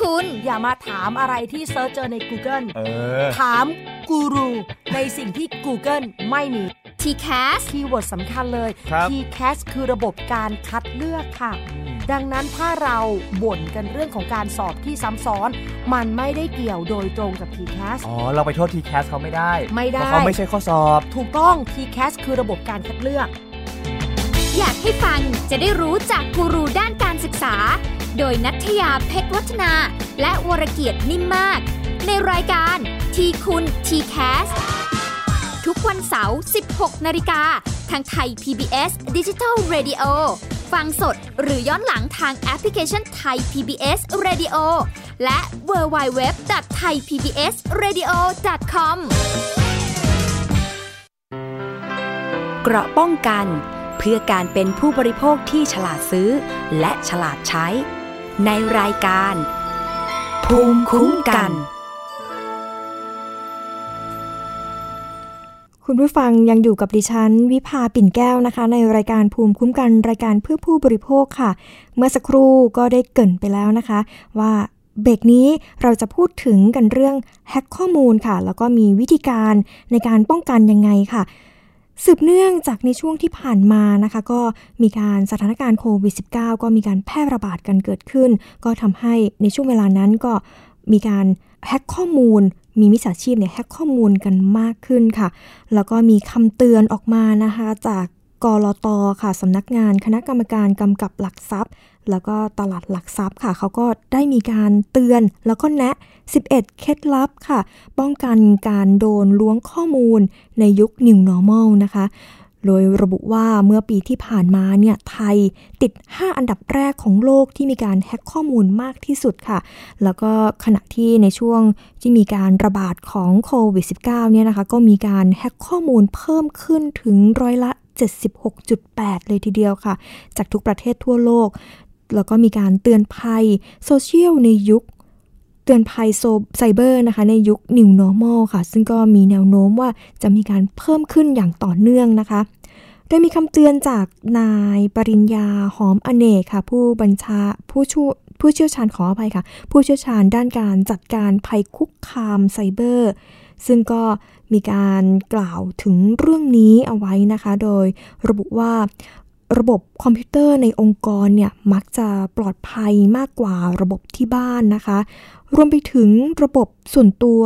คุณ อย่ามาถามอะไรที่ search เจอใน Google เออถามกูรูในสิ่งที่ Google ไม่มี TCAS keyword สำคัญเลย ครับ TCAS คือระบบการคัดเลือกค่ะ ดังนั้นถ้าเราบ่นกันเรื่องของการสอบที่ซ้ำซ้อน มันไม่ได้เกี่ยวโดยตรงกับ TCAS อ๋อ เราไปโทษ TCAS เขาไม่ได้ไม่ได้ เพราะเขาไม่ใช่ข้อสอบ ถูกต้อง TCAS คือระบบการคัดเลือก อยากให้ฟังจะได้รู้จากกูรูด้านการศึกษา โดยนัทยาเพชรวัฒนา และวรเกียดนิ่มมาก ในรายการทีคุณทีแคสทุกวันเสาร์ 16 นาฬิกา ทางไทย PBS Digital Radio ฟังสดหรือย้อนหลังทางแอปพลิเคชันไทย PBS Radio และ w w w t h a i PBS Radio com เกราะป้องกันเพื่อการเป็นผู้บริโภคที่ฉลาดซื้อ และฉลาดใช้ ในรายการ ภูมิคุ้มกัน คุณผู้ฟังยังอยู่กับดิฉัน วิภาปิ่นแก้วนะคะ ในรายการภูมิคุ้มกัน รายการเพื่อผู้บริโภคค่ะ เมื่อสักครู่ก็ได้เกินไปแล้วนะคะ ว่าเบรกนี้เราจะพูดถึงกันเรื่องแฮ็กข้อมูลค่ะ แล้วก็มีวิธีการในการป้องกันยังไงค่ะ สืบเนื่องจากในช่วงที่ผ่านมานะคะ ก็มีการสถานการณ์โควิด -19 ก็มีการแพร่ระบาดกันเกิดขึ้น ก็ทำให้ในช่วงเวลานั้นก็มีการแฮ็กข้อมูล มีมิจฉาชีพเนี่ยแฮ็กข้อมูลกันมากขึ้นค่ะ แล้วก็มีคำเตือนออกมานะคะ จากกรอตค่ะสำนักงานคณะกรรมการกำกับหลักทรัพย์ แล้วก็ตลาดหลักทรัพย์ค่ะ เขาก็ได้มีการเตือนแล้วก็แนะ 11 เคล็ดลับค่ะ ป้องกันการโดนล้วงข้อมูลในยุค New Normal นะคะโดยระบุว่าเมื่อปีที่ผ่านมาเนี่ยไทยติด 5 อันดับแรกของโลกที่มีการแฮ็กข้อมูลมากที่สุดค่ะ แล้วก็ขณะที่ในช่วงที่มีการระบาดของโควิด -19 เนี่ยนะคะ ก็มีการแฮ็กข้อมูลเพิ่มขึ้นถึงร้อยละ76.8 เลยทีเดียวค่ะ จากทุกประเทศทั่วโลก แล้วก็มีการเตือนภัยโซเชียลในยุค เตือนภัยโซไซเบอร์นะคะในยุค New Normal ค่ะ ซึ่งก็มีแนวโน้มว่าจะมีการเพิ่มขึ้นอย่างต่อเนื่องนะคะ โดยมีคำเตือนจากนายปริญญาหอมอเนกค่ะ ผู้บัญชาผู้ช่วยผู้เชี่ยวชาญขออภัยค่ะ ผู้เชี่ยวชาญด้านการจัดการภัยคุกคามไซเบอร์ ซึ่งก็มีการกล่าวถึงเรื่องนี้เอาไว้นะคะ โดยระบุว่า ระบบคอมพิวเตอร์ในองค์กรเนี่ยมักจะปลอดภัยมากกว่าระบบที่บ้านนะคะ รวมไปถึงระบบส่วนตัว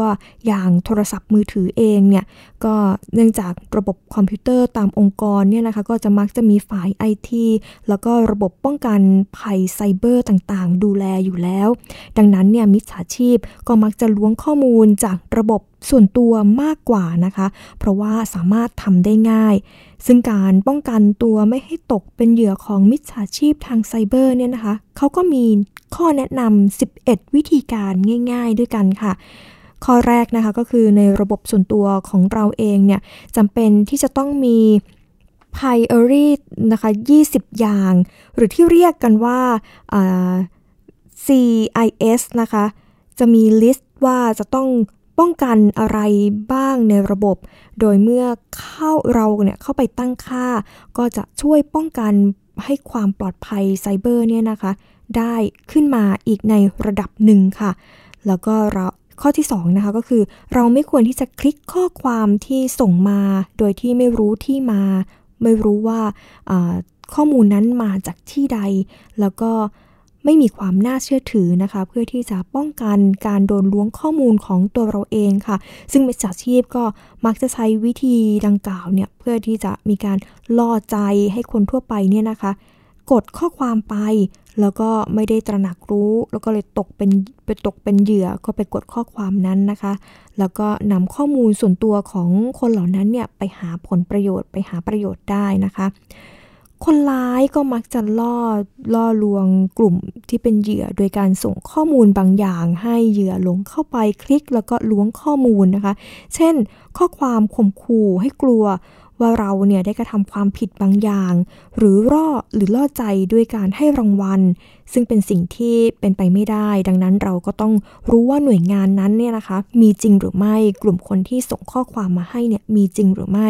อย่างโทรศัพท์มือถือเองเนี่ยก็เนื่องจากระบบคอมพิวเตอร์ตามองค์กรเนี่ยนะคะก็จะมักจะมีฝ่ายไอทีแล้วก็ระบบป้องกันภัยไซเบอร์ต่างๆ ดูแลอยู่แล้ว ดังนั้นเนี่ยมิจฉาชีพก็มักจะล้วงข้อมูลจากระบบส่วนตัวมากกว่านะคะ เพราะว่าสามารถทำได้ง่าย ซึ่งการป้องกันตัวไม่ให้ตกเป็นเหยื่อของมิจฉาชีพทางไซเบอร์เนี่ยนะคะ เขาก็มีข้อแนะนำ 11 วิธีการง่าย ๆ ด้วยกันค่ะ ข้อแรกนะคะก็คือในระบบส่วนตัวของเราเองเนี่ยจำเป็นที่จะต้องมี p i o r i t y นะคะ 20 อย่าง หรือที่เรียกกันว่า CIS นะคะ จะมีลิสต์ว่าจะต้อง ป้องกันอะไรบ้างในระบบ โดยเมื่อเข้าเราเนี่ยเข้าไปตั้งค่า ก็จะช่วยป้องกันให้ความปลอดภัยไซเบอร์เนี่ยนะคะ ได้ขึ้นมาอีกในระดับหนึ่งค่ะ แล้วก็เราข้อที่2นะคะก็คือ เราไม่ควรที่จะคลิกข้อความที่ส่งมา โดยที่ไม่รู้ที่มา ไม่รู้ว่าข้อมูลนั้นมาจากที่ใด แล้วก็ ไม่มีความน่าเชื่อถือนะคะ เพื่อที่จะป้องกันการโดนล้วงข้อมูลของตัวเราเองค่ะ ซึ่งมิจฉาชีพก็มักจะใช้วิธีดังกล่าวเนี่ยเพื่อที่จะมีการล่อใจให้คนทั่วไปเนี่ยนะคะ กดข้อความไป แล้วก็ไม่ได้ตระหนักรู้ แล้วก็เลยตกเป็นไปตกเป็นเหยื่อก็ไปกดข้อความนั้นนะคะ แล้วก็นำข้อมูลส่วนตัวของคนเหล่านั้นเนี่ยไปหาผลประโยชน์ไปหาประโยชน์ได้นะคะ คนร้ายก็มักจะล่อล่อลวงกลุ่มที่เป็นเหยื่อ โดยการส่งข้อมูลบางอย่าง ให้เหยื่อหลงเข้าไปคลิกแล้วก็ล้วงข้อมูลนะคะ เช่น ข้อความข่มขู่ให้กลัวว่าเราเนี่ยได้กระทำความผิดบางอย่าง หรือร่อหรือล่อใจด้วยการให้รางวัล ซึ่งเป็นสิ่งที่เป็นไปไม่ได้ ดังนั้นเราก็ต้องรู้ว่าหน่วยงานนั้นเนี่ยนะคะ มีจริงหรือไม่กลุ่มคนที่ส่งข้อความมาให้เนี่ยมีจริงหรือไม่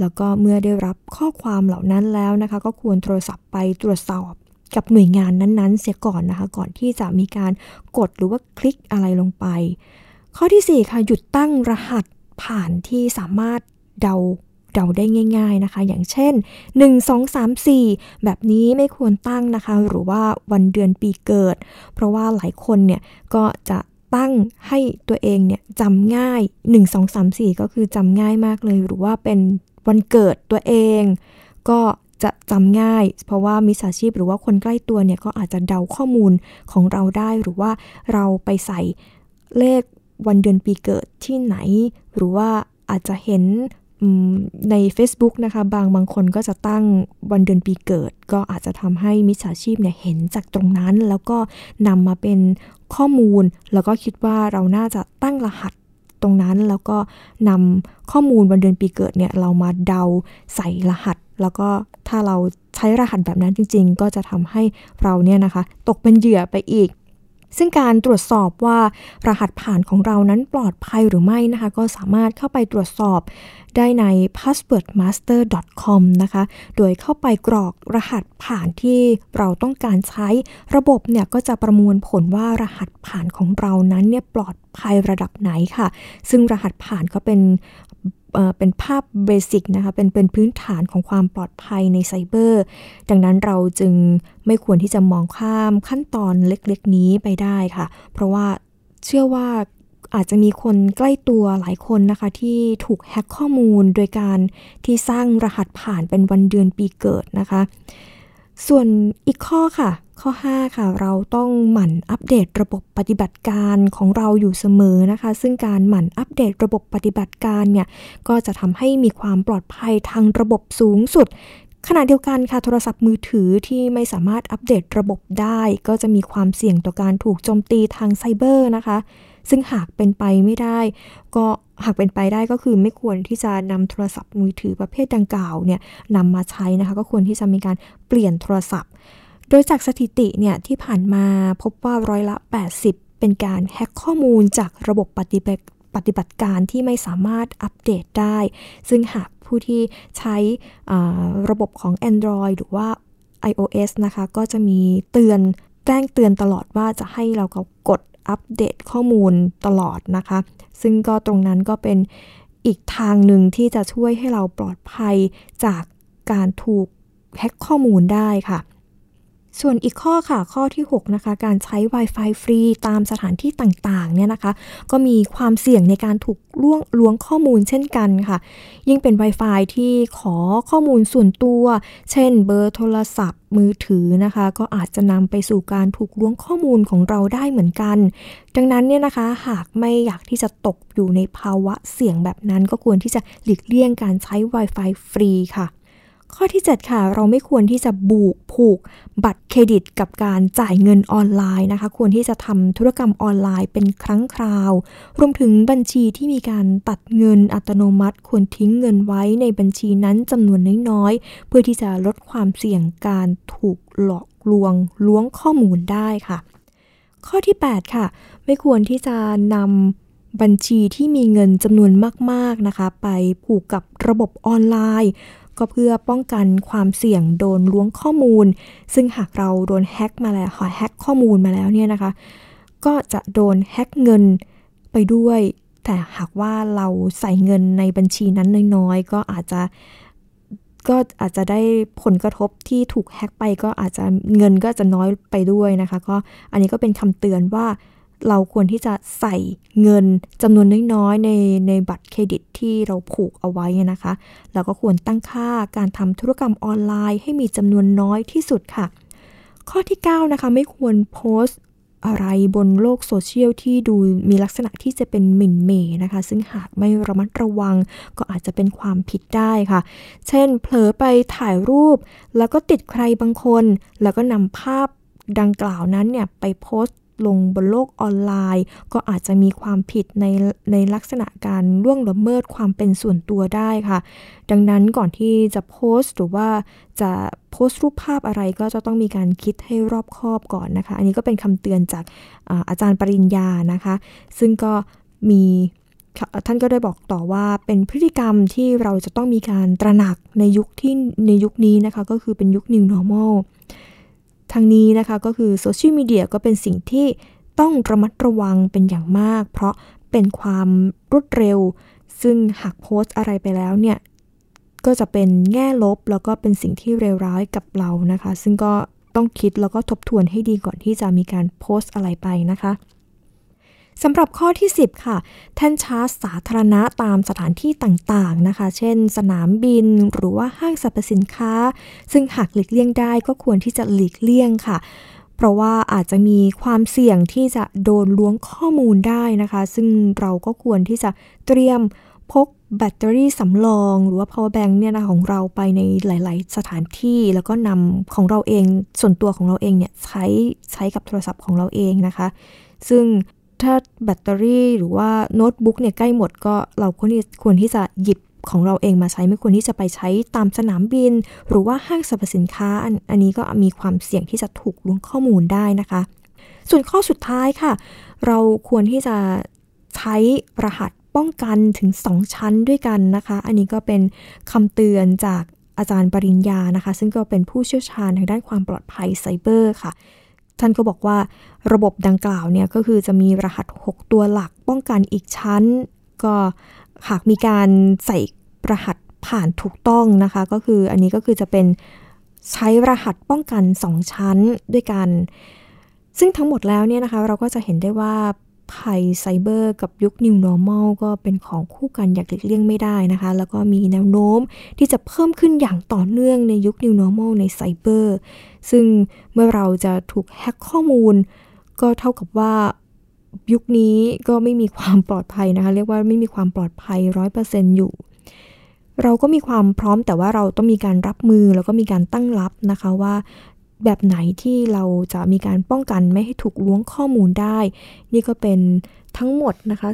แล้วก็เมื่อได้รับข้อความเหล่านั้นแล้วนะคะ ก็ควรโทรศัพท์ไปตรวจสอบกับหน่วยงานนั้นๆ เสียก่อนนะคะ ก่อนที่จะมีการกดหรือว่าคลิกอะไรลงไป ข้อที่ 4 ค่ะ หยุดตั้งรหัสผ่านที่สามารถเดาเดาได้ง่าย ๆนะคะ อย่างเช่น 1 2 3 4 แบบนี้ไม่ควรตั้งนะคะ หรือว่าวันเดือนปีเกิด เพราะว่าหลายคนเนี่ยก็จะตั้งให้ตัวเองเนี่ยจำง่าย 1 2 3 4 ก็คือจำง่ายมากเลย หรือว่าเป็น วันเกิดตัวเอง ก็จะจำง่าย เพราะว่ามิจฉาชีพหรือว่าคนใกล้ตัวเนี่ยก็อาจจะเดาข้อมูลของเราได้ หรือว่าเราไปใส่เลขวันเดือนปีเกิดที่ไหน หรือว่าอาจจะเห็นใน Facebook นะคะบางบางคนก็จะตั้งวันเดือนปีเกิด ก็อาจจะทำให้มิจฉาชีพเนี่ยเห็นจากตรงนั้น แล้วก็นำมาเป็นข้อมูล แล้วก็คิดว่าเราน่าจะตั้งรหัส ตรงนั้น แล้วก็นำข้อมูลวันเดือนปีเกิดเนี่ยเรามาเดาใส่รหัส แล้วก็ถ้าเราใช้รหัสแบบนั้นจริง ๆ ก็จะทำให้เราเนี่ยนะคะ ตกเป็นเหยื่อไปอีก ซึ่งการตรวจสอบว่ารหัสผ่านของเรานั้นปลอดภัยหรือไม่นะคะ ก็สามารถเข้าไปตรวจสอบได้ใน passwordmaster.com นะคะ โดยเข้าไปกรอกรหัสผ่านที่เราต้องการใช้ ระบบเนี่ยก็จะประมวลผลว่ารหัสผ่านของเรานั้นเนี่ยปลอดภัยระดับไหนค่ะ ซึ่งรหัสผ่านก็เป็น เป็นภาพเบสิกนะคะเป็นเป็นพื้นฐานของความปลอดภัยในไซเบอร์ ดังนั้นเราจึงไม่ควรที่จะมองข้ามขั้นตอนเล็กๆ นี้ไปได้ค่ะ เพราะว่าเชื่อว่าอาจจะมีคนใกล้ตัวหลายคนนะคะ ที่ถูกแฮ็กข้อมูลโดยการที่สร้างรหัสผ่านเป็นวันเดือนปีเกิดนะคะ ส่วนอีกข้อค่ะข้อ 5 ค่ะ เราต้องหมั่นอัปเดตระบบปฏิบัติการของเราอยู่เสมอนะคะ ซึ่งการหมั่นอัปเดตระบบปฏิบัติการเนี่ย ก็จะทำให้มีความปลอดภัยทางระบบสูงสุดขณะเดียวกันค่ะโทรศัพท์มือถือที่ไม่สามารถอัปเดตระบบได้ ก็จะมีความเสี่ยงต่อการถูกโจมตีทางไซเบอร์นะคะ ซึ่งหากเป็นไปไม่ได้ ก็หากเป็นไปได้ก็คือไม่ควรที่จะนำโทรศัพท์มือถือประเภทดังกล่าวเนี่ยนำมาใช้นะคะ ก็ควรที่จะมีการเปลี่ยนโทรศัพท์ โดยจากสถิติเนี่ยที่ผ่านมาพบว่าร้อยละ 80 เป็นการแฮ็กข้อมูลจากระบบปฏิบัติปฏิบัติการที่ไม่สามารถอัปเดตได้ ซึ่งหากผู้ที่ใช้ระบบของ Android หรือว่า iOS นะคะ ก็จะมีเตือนแจ้งเตือนตลอดว่าจะให้เรากดอัปเดตข้อมูลตลอดนะคะ ซึ่งก็ตรงนั้นก็เป็นอีกทางหนึ่งที่จะช่วยให้เราปลอดภัยจากการถูกแฮ็กข้อมูลได้ค่ะ ส่วนอีกข้อค่ะ ข้อที่ 6 นะคะ การใช้ Wi-Fi ฟรีตามสถานที่ต่างๆเนี่ยนะคะ ก็มีความเสี่ยงในการถูกล่วงล้วงข้อมูลเช่นกันค่ะ ยิ่งเป็น Wi-Fi ที่ขอข้อมูลส่วนตัว เช่น เบอร์โทรศัพท์ มือถือนะคะ ก็อาจจะนำไปสู่การถูกล้วงข้อมูลของเราได้เหมือนกัน ดังนั้นเนี่ยนะคะหากไม่อยากที่จะตกอยู่ในภาวะเสี่ยงแบบนั้น ก็ควรที่จะหลีกเลี่ยงการใช้ Wi-Fi ฟรีค่ะ ข้อที่ 7 ค่ะ เราไม่ควรที่จะบูกผูกบัตรเครดิตกับการจ่ายเงินออนไลน์นะคะ ควรที่จะทำธุรกรรมออนไลน์เป็นครั้งคราว รวมถึงบัญชีที่มีการตัดเงินอัตโนมัติ ควรทิ้งเงินไว้ในบัญชีนั้นจำนวนน้อยๆ เพื่อที่จะลดความเสี่ยงการถูกหลอกลวงล้วงข้อมูลได้ค่ะ ข้อที่ 8 ค่ะ ไม่ควรที่จะนำบัญชีที่มีเงินจำนวนมาก ๆ นะคะ ไปผูกกับระบบออนไลน์ ก็เพื่อป้องกันความเสี่ยงโดนล้วงข้อมูล ซึ่งหากเราโดนแฮ็กมาแล้วหอแฮ็กข้อมูลมาแล้วเนี่ยนะคะ ก็จะโดนแฮ็กเงินไปด้วย แต่หากว่าเราใส่เงินในบัญชีนั้นน้อยๆ ก็อาจจะก็อาจจะได้ผลกระทบที่ถูกแฮ็กไปก็อาจจะเงินก็จะน้อยไปด้วยนะคะ ก็อันนี้ก็เป็นคำเตือนว่า เราควรที่จะใส่เงินจำนวนน้อยๆในในบัตรเครดิตที่เราผูกเอาไว้นะคะ แล้วก็ควรตั้งค่าการทำธุรกรรมออนไลน์ ให้มีจำนวนน้อยที่สุดค่ะ ข้อที่ 9 นะคะ ไม่ควรโพสต์อะไรบนโลกโซเชียลที่ดูมีลักษณะที่จะเป็นหมิ่นเมนะคะ ซึ่งหากไม่ระมัดระวังก็อาจจะเป็นความผิดได้ค่ะ เช่น เผลอไปถ่ายรูป แล้วก็ติดใครบางคน แล้วก็นำภาพดังกล่าวนั้นเนี่ยไปโพสต์ ลงบนโลกออนไลน์ ก็อาจจะมีความผิดในในลักษณะการล่วงละเมิดความเป็นส่วนตัวได้ค่ะ ดังนั้นก่อนที่จะโพสต์หรือว่าจะโพสต์รูปภาพอะไรก็จะต้องมีการคิดให้รอบคอบก่อนนะคะ อันนี้ก็เป็นคำเตือนจากอาอาจารย์ปริญญานะคะ ซึ่งก็มีท่านก็ได้บอกต่อว่าเป็นพฤติกรรมที่เราจะต้องมีการตระหนักในยุคที่ในยุคนี้นะคะ ก็คือเป็นยุค New Normal ทางนี้นะคะก็คือโซเชียลมีเดียก็เป็นสิ่งที่ต้องระมัดระวังเป็นอย่างมาก เพราะเป็นความรวดเร็ว ซึ่งหากโพสต์อะไรไปแล้วเนี่ย ก็จะเป็นแง่ลบแล้วก็เป็นสิ่งที่เลวร้ายกับเรานะคะ ซึ่งก็ต้องคิดแล้วก็ทบทวนให้ดีก่อนที่จะมีการโพสต์อะไรไปนะคะ สำหรับข้อที่ 10 ค่ะ แท่นชาร์จสาธารณะตามสถานที่ต่างๆนะคะ เช่น สนามบินหรือว่าห้างสรรพสินค้า ซึ่งหากหลีกเลี่ยงได้ก็ควรที่จะหลีกเลี่ยงค่ะ เพราะว่าอาจจะมีความเสี่ยงที่จะโดนล้วงข้อมูลได้นะคะ ซึ่งเราก็ควรที่จะเตรียมพกแบตเตอรี่สำรอง หรือว่า power bank เนี่ยนะของเราไปในหลาย ๆ สถานที่ แล้วก็นำของเราเองส่วนตัวของเราเองเนี่ยใช้ใช้กับโทรศัพท์ของเราเองนะคะ ซึ่ง ถ้าแบตเตอรี่หรือว่าโน้ตบุ๊กเนี่ยใกล้หมดก็เราควรที่ควรที่จะหยิบของเราเองมาใช้ไม่ควรที่จะไปใช้ตามสนามบิน หรือว่าห้างสรรพสินค้าอันอันนี้ก็มีความเสี่ยงที่จะถูกล้วงข้อมูลได้นะคะ ส่วนข้อสุดท้ายค่ะ เราควรที่จะใช้รหัสป้องกันถึง 2 ชั้นด้วยกันนะคะ อันนี้ก็เป็นคำเตือนจากอาจารย์ปริญญานะคะ ซึ่งก็เป็นผู้เชี่ยวชาญทางด้านความปลอดภัยไซเบอร์ค่ะ ท่านก็บอกว่าระบบดังกล่าวเนี่ยก็คือจะมีรหัส 6 ตัวหลักป้องกันอีกชั้น ก็หากมีการใส่รหัสผ่านถูกต้องนะคะ ก็คืออันนี้ก็คือจะเป็นใช้รหัสป้องกัน 2 ชั้นด้วยกัน ซึ่งทั้งหมดแล้วเนี่ยนะคะ เราก็จะเห็นได้ว่าภัยไซเบอร์กับยุค New Normal ก็เป็นของคู่กันอย่างหลีกเลี่ยงไม่ได้นะคะ แล้วก็มีแนวโน้มที่จะเพิ่มขึ้นอย่างต่อเนื่องในยุค New Normal ในไซเบอร์ ซึ่งเมื่อเราจะถูกแฮ็กข้อมูล ก็เท่ากับว่ายุคนี้ก็ไม่มีความปลอดภัยนะคะ เรียกว่าไม่มีความปลอดภัยร้อยเปอร์เซ็นอยู่ เราก็มีความพร้อมแต่ว่าเราต้องมีการรับมือแล้วก็มีการตั้งรับนะคะว่าแบบไหนที่เราจะมีการป้องกันไม่ให้ถูกล้วงข้อมูลได้ นี่ก็เป็นทั้งหมดนะคะ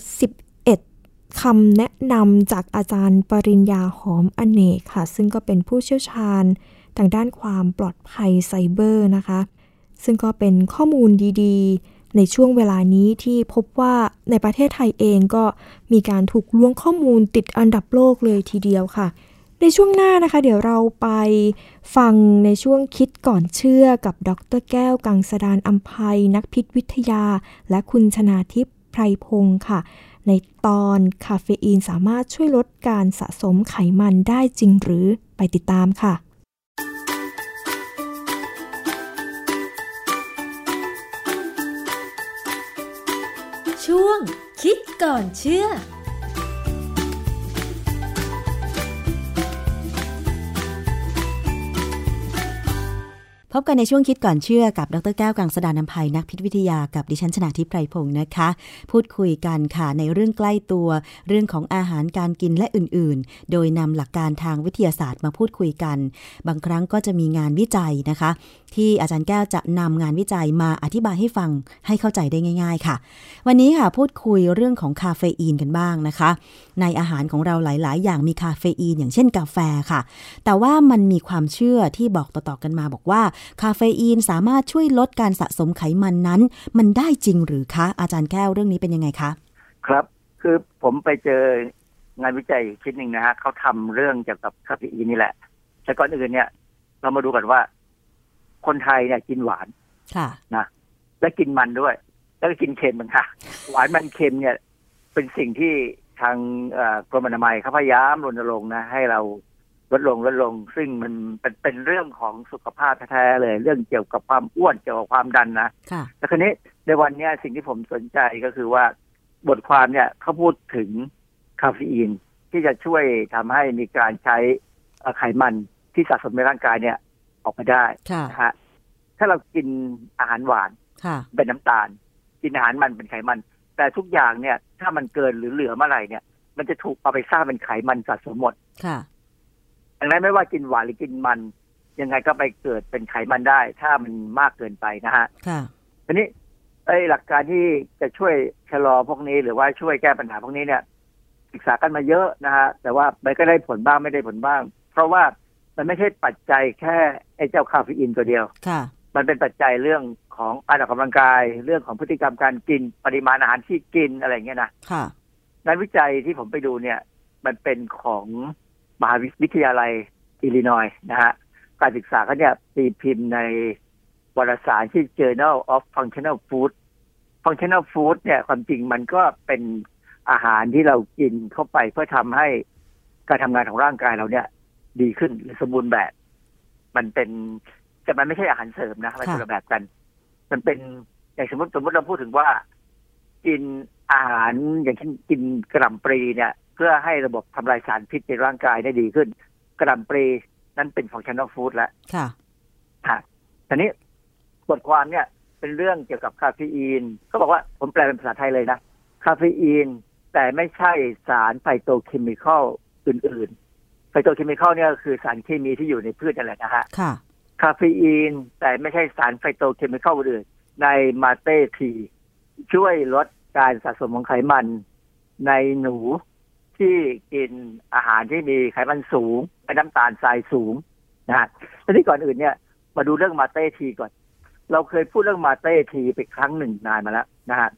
11 คำแนะนำจากอาจารย์ปริญญาหอมอเนกค่ะ ซึ่งก็เป็นผู้เชี่ยวชาญ ทางด้านความปลอดภัยไซเบอร์นะคะ ซึ่งก็เป็นข้อมูลดีๆ ในช่วงเวลานี้ที่พบว่าในประเทศไทยเองก็มีการถูกล้วงข้อมูลติดอันดับโลกเลยทีเดียวค่ะ ในช่วงหน้านะคะ เดี๋ยวเราไปฟังในช่วงคิดก่อนเชื่อกับดรแก้วกังสดานอัมภัยนักพิษวิทยา และคุณชนาทิพย์ไพรพงศ์ค่ะในตอนคาเฟอีนสามารถช่วยลดการสะสมไขมันได้จริงหรือไปติดตามค่ะ ช่วง คิดก่อนเชื่อพบกันในช่วงคิดก่อนเชื่อกับ ดรแก้วกังสดานนภัยนักพิษวิทยากับดิฉันชนาทิพไพรพงศ์นะคะ พูดคุยกันค่ะในเรื่องใกล้ตัว เรื่องของอาหารการกินและอื่นๆ โดยนำหลักการทางวิทยาศาสตร์มาพูดคุยกัน บางครั้งก็จะมีงานวิจัยนะคะที่อาจารย์แก้วจะนำงานวิจัยมาอธิบายให้ฟังให้เข้าใจได้ง่าย ๆ ค่ะ วันนี้ค่ะพูดคุยเรื่องของคาเฟอีนกันบ้างนะคะ ในอาหารของเราหลาย ๆ อย่างมีคาเฟอีนอย่างเช่นกาแฟค่ะ แต่ว่ามันมีความเชื่อที่บอกต่อ ๆ กันมาบอกว่า คาเฟอีนสามารถช่วยลดการสะสมไขมันนั้น มันได้จริงหรือคะอาจารย์แก้วเรื่องนี้เป็นยังไงคะครับคือผมไปเจองานวิจัยชิ้นหนึ่งนะฮะเขาทำเรื่องเกี่ยวกับคาเฟอีนนี่แหละแต่ก่อนอื่นเนี่ย เรามาดูกันว่า คนไทยเนี่ยกินหวานค่ะนะและกินมันด้วย แล้วก็กินเค็มเหมือนกันหวานมันเค็มเนี่ย เป็นสิ่งที่ทางกรมอนามัยเขาพยายามรณรงค์นะให้เราลดลงลดลง ซึ่งมันเป็นเป็นเรื่องของสุขภาพแท้ๆเลย เรื่องเกี่ยวกับความอ้วนเกี่ยวกับความดันนะแต่ครนี้ในวันนี้สิ่งที่ผมสนใจก็คือว่าบทความเนี่ยเขาพูดถึงคาเฟอีนที่จะช่วยทำให้มีการใช้ไขมันที่สะสมในร่างกายเนี่ย ออกมาได้นะฮะถ้าเรากินอาหารหวานเป็นน้ำตาล กินอาหารมันเป็นไขมัน แต่ทุกอย่างเนี่ย ถ้ามันเกินหรือเหลือเมื่อไหร่เนี่ย มันจะถูกเอาไปสร้างเป็นไขมันสะสมหมดค่ะดังนั้นไม่ว่ากินหวานหรือกินมัน ยังไงก็ไปเกิดเป็นไขมันได้ ถ้ามันมากเกินไปนะฮะค่ะทีนี้ไอ้หลักการที่จะช่วยชะลอพวกนี้หรือว่าช่วยแก้ปัญหาพวกนี้เนี่ยศึกษากันมาเยอะนะฮะแต่ว่ามันก็ได้ผลบ้างไม่ได้ผลบ้าง เพราะว่า มันไม่ใช่ปัจจัยแค่ไอ้เจ้าคาเฟอีนตัวเดียวค่ะ มันเป็นปัจจัยเรื่องของการออกกำลังกาย เรื่องของพฤติกรรมการกินปริมาณอาหารที่กินอะไรเงี้ยนะค่ะงานวิจัยที่ผมไปดูเนี่ย มันเป็นของมหาวิทยาลัยอิลลินอยนะฮะการศึกษาเขาเนี่ยตีพิมพ์ในวารสารที่ Journal of Functional Food Functional Food เนี่ยความจริงมันก็เป็นอาหารที่เรากินเข้าไปเพื่อทำให้การทำงานของร่างกายเราเนี่ย ดีขึ้นหรือสมบูรณ์แบบ มันเป็นแต่มันไม่ใช่อาหารเสริมนะมันคนละแบบกัน มันเป็นอย่างสมมติสมมติเราพูดถึงว่า กินอาหารอย่างเช่นกินกระหล่ำปลีเนี่ย เพื่อให้ระบบทำลายสารพิษในร่างกายได้ดีขึ้น กระดำปรีนั้นเป็นของ Functional Food แล้วค่ะค่ะทีนี้บทความเนี่ย เป็นเรื่องเกี่ยวกับคาเฟอีนเขาบอกว่าผมแปลเป็นภาษาไทยเลยนะคาเฟอีนแต่ไม่ใช่สาร phytochemical อื่น ๆ phytochemical เนี่ยคือสารเคมีที่อยู่ในพืชนั่นแหละนะฮะค่ะคาเฟอีน แต่ไม่ใช่สาร phytochemical อื่นใน mate tea ช่วยลดการสะสมของไขมัน ในหนูที่กินอาหารที่มีไขมันสูงน้ำตาลทรายสูงนะฮะทีนี้ก่อนอื่นเนี่ย มาดูเรื่องมาเต้ทีก่อน เราเคยพูดเรื่องมาเต้ทีไปครั้งหนึ่งนานมาแล้วนะฮะ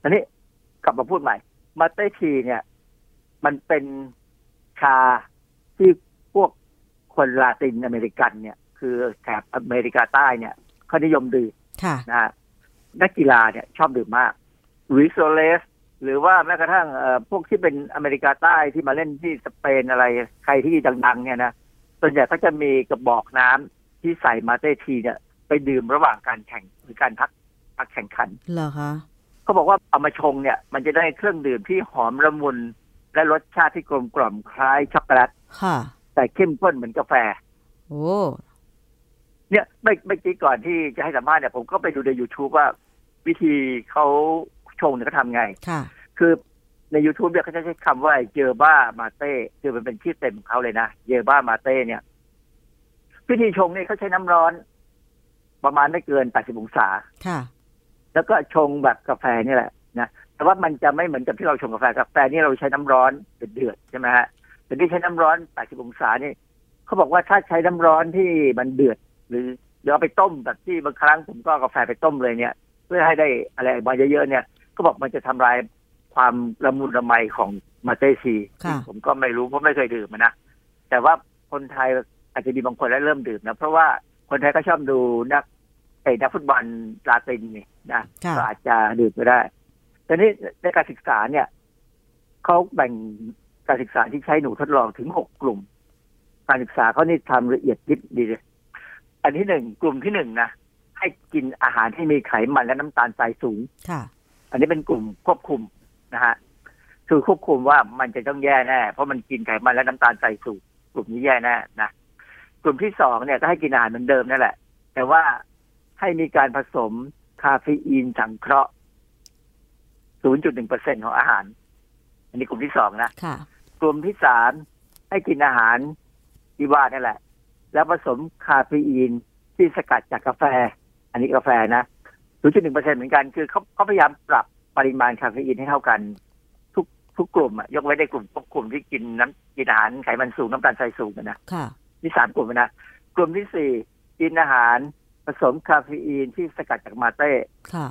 ทีนี้กลับมาพูดใหม่ มาเต้ทีเนี่ย มันเป็นชา ที่พวกคนลาตินอเมริกันเนี่ย คือแถบอเมริกาใต้เนี่ยเขานิยมดื่มนะฮะนักกีฬาเนี่ยชอบดื่มมากวิโซเลสหรือว่าแม้กระทั่งพวกที่เป็นอเมริกาใต้ที่มาเล่นที่สเปนอะไรใครที่ดังๆ เนี่ยนะส่วนใหญ่ก็จะมีกระบอกน้ำที่ใส่มาเต้ทีเนี่ย ไปดื่มระหว่างการแข่งหรือการพักพักแข่งขันเหรอคะเขเขาบอกว่าเอามาชงเนี่ย มันจะได้เครื่องดื่มที่หอมละมุน และรสชาติที่กลมกล่อมคล้ายช็อกโกแลตค่ะ แต่เข้มข้นเหมือนกาแฟ โอ้เนี่ยไม่ไม่กี้ก่อนที่จะให้สัมภาษณ์เนี่ยผมก็ไปดูใน YouTube ว่าวิธีเขาชงเนี่ยเขาทำไง ค่ะ คือใน YouTube เนี่ยเขาจะใช้คำว่าเยอบ้ามาเต้คือมันเป็นชื่อเต็มของเขาเลยนะ เยอบ้ามาเต้เนี่ย วิธีชงเนี่ยเขาใช้น้ำร้อน ประมาณไม่เกิน 80 องศา ค่ะ แล้วก็ชงแบบกาแฟนี่แหละนะ แต่ว่ามันจะไม่เหมือนกับที่เราชงกาแฟกาแฟนี่เราใช้น้ำร้อนเดือดๆใช่ไหมฮะแต่ที่ใช้น้ำร้อน 80 องศานี่เขาบอกว่าถ้าใช้น้ำร้อนที่มันเดือด หรือเดี๋ยวเอาไปต้มแบบที่บางครั้งผมก็เอากาแฟไปต้มเลยเนี่ย เพื่อให้ได้อะไรมาเยอะๆเนี่ยเขาบอกมันจะทำลายความละมุนละไมของมาเต้ซีค่ะผมก็ไม่รู้เพราะไม่เคยดื่มอะนะแต่ว่าคนไทยอาจจะมีบางคนแล้วเริ่มดื่มนะเพราะว่าคนไทยก็ชอบดูนักไอ้นักฟุตบอลลาตินนี่นะค่ะก็อาจจะดื่มก็ได้ แต่นี่ในการศึกษาเนี่ยเขาแบ่งการศึกษาที่ใช้หนูทดลองถึงหกกลุ่ม การศึกษาเขานี่ทำละเอียดยิบดีเลยอันที่หนึ่งกลุ่มที่หนึ่งนะให้กินอาหารที่มีไขมันและน้ำตาลทรายสูงค่ะ อันนี้เป็นกลุ่มควบคุมนะฮะคือควบคุมว่ามันจะต้องแย่แน่เพราะมันกินไขมันและน้ำตาลใส่สูง กลุ่มนี้แย่แน่นะกลุ่มที่สองเนี่ยก็ให้กินอาหารเหมือนเดิมนั่นแหละ แต่ว่าให้มีการผสมคาเฟอีนสังเคราะห์ 0.1%ของอาหาร อันนี้กลุ่มที่สองนะค่ะกลุ่มที่สามให้กินอาหารที่ว่านั่นแหละ แล้วผสมคาเฟอีนที่สกัดจากกาแฟ อันนี้กาแฟนะ0.1%เหมือนกันคือเขาเขาพยายามปรับปริมาณคาเฟอีนให้เท่ากัน ทุกทุกกลุ่มอะยกไว้ในกลุ่มพวกกลุ่มที่กินน้ำกินอาหารไขมันสูงน้ำตาลทรายสูงอะนะค่ะนี่สามกลุ่มนะกลุ่มที่สี่กินอาหารผสมคาเฟอีนที่สกัดจาก mate ค่ะ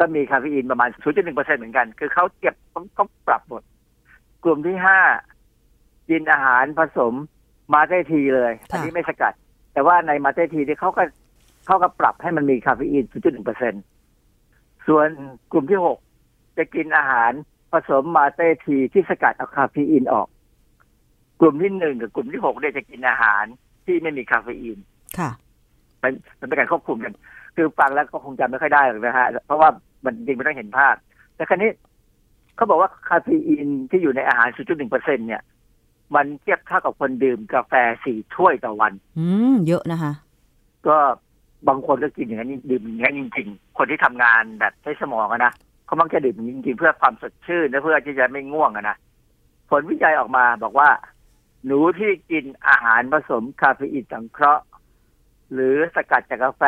ก็มีคาเฟอีนประมาณ 0.1%เหมือนกัน คือเขาเก็บเขาเขาปรับหมด กลุ่มที่ห้ากินอาหารผสม mate tea เลย อันนี้ไม่สกัด แต่ว่าใน mate tea ที่เขาก็เขาก็ปรับให้มันมีคาเฟอีน 0.1%ส่วนกลุ่มที่หกจะกินอาหารผสม mate tea ที่สกัดเอาคาเฟอีนออก กลุ่มที่หนึ่งกับกลุ่มที่หกเนี่ยจะกินอาหารที่ไม่มีคาเฟอีน ค่ะ มันมันเป็นการควบคุมกัน คือฟังแล้วก็คงจำไม่ค่อยได้หรอกนะฮะ เพราะว่า มันจริงไม่ต้องเห็นภาพแต่คราวนี้เขาบอกว่าคาเฟอีนที่อยู่ในอาหาร 0.1เปอร์เซ็นต์เนี่ย มันเทียบเท่ากับคนดื่มกาแฟสี่ถ้วยต่อวัน อืม เยอะนะคะ ก็บางคนก็กินอย่างนั้นดื่มอย่างนั้นจริง ๆ คนที่ทำงานแบบใช้สมองอะนะเขามักจะดื่มอย่างนี้จริงๆเพื่อความสดชื่นและเพื่อที่จะไม่ง่วงอะนะผลวิจัยออกมาบอกว่า หนูที่กินอาหารผสมคาเฟอีนสังเคราะห์ หรือสกัดจากกาแฟ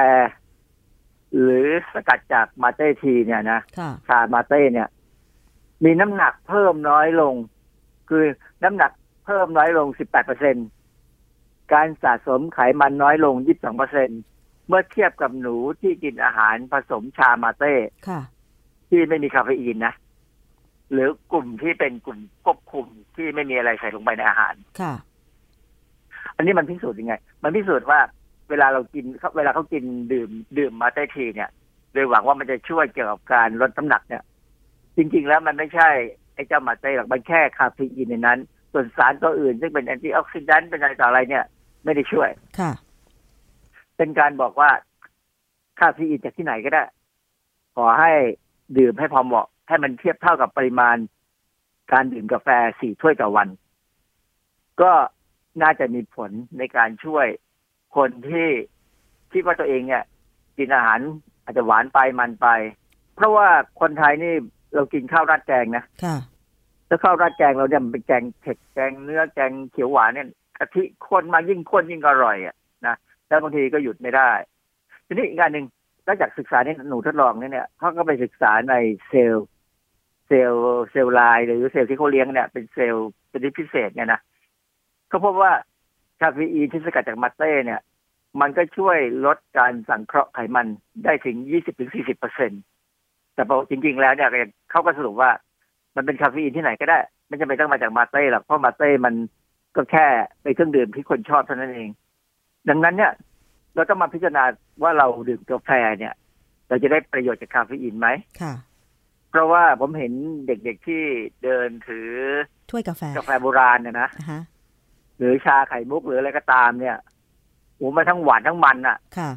หรือสกัดจากมาเต้ทีเนี่ยนะค่ะชามาเต้เนี่ย มีน้ำหนักเพิ่มน้อยลง คือน้ำหนักเพิ่มน้อยลง 18เปอร์เซ็นการสะสมไขมันน้อยลง 22เปอร์เซ็นเมื่อเทียบกับหนูที่กินอาหารผสมชามาเต้ค่ะที่ไม่มีคาเฟอีนนะ หรือกลุ่มที่เป็นกลุ่มควบคุมที่ไม่มีอะไรใส่ลงไปในอาหารค่ะ อันนี้มันพิสูจน์ยังไง มันพิสูจน์ว่า เวลาเรากินเวลาเขากินดื่มดื่ม mate tea เนี่ยโดยหวังว่ามันจะช่วยเกี่ยวกับการลดน้ำหนักเนี่ย จริง ๆ แล้วมันไม่ใช่ไอ้เจ้า mate หรอกมันแค่คาเฟอีนในนั้น ส่วนสารตัวอื่น ซึ่งเป็น antioxidant เป็นอะไรต่ออะไรเนี่ย ไม่ได้ช่วยค่ะ เป็นการบอกว่าคาเฟอีนจากที่ไหนก็ได้ ขอให้ดื่มให้พอเหมาะ ให้มันเทียบเท่ากับปริมาณ การดื่มกาแฟสี่ถ้วยต่อวัน ก็น่าจะมีผลในการช่วย คนที่คิดว่าตัวเองเนี่ยกินอาหารอาจจะหวานไปมันไป เพราะว่าคนไทยนี่เรากินข้าวราดแกงนะค่ะแล้วข้าวราดแกงเราเนี่ยมันเป็นแกงเผ็ดแกงเนื้อแกงเขียวหวานเนี่ยกะทิข้นมายิ่งข้นยิ่งอร่อยอะนะแล้วบางทีก็หยุดไม่ได้ ทีนี้อีกการหนึ่งนอกจากศึกษาในหนูทดลองเนี่ยเนี่ยเขาก็ไปศึกษาในเซลล์เซลล์ cell line หรือเซลล์ที่เขาเลี้ยงเนี่ยเป็นเซลล์ชนิดพิเศษเนี่ยนะเขาพบว่า คาเฟอีนที่สกัดจาก mate เนี่ย มันก็ช่วยลดการสังเคราะห์ไขมันได้ถึง 20-40เปอร์เซ็นต์แต่พอจริง ๆ แล้วเนี่ยเขาก็สรุปว่า มันเป็นคาเฟอีนที่ไหนก็ได้ ไม่จำเป็นต้องมาจากมาเต้หรอกเพราะมาเต้มันก็แค่เป็นเครื่องดื่มที่คนชอบเท่านั้นเอง ดังนั้นเนี่ย เราต้องมาพิจารณาว่าเราดื่มกาแฟเนี่ย เราจะได้ประโยชน์จากคาเฟอีนไหมค่ะเพราะว่าผมเห็นเด็กๆที่เดินถือถ้วยกาแฟกาแฟโบราณเนี่ยนะอ่าฮะ หรือชาไข่มุกหรืออะไรก็ตามเนี่ยโอ้มันทั้งหวานทั้งมันอะค่ะ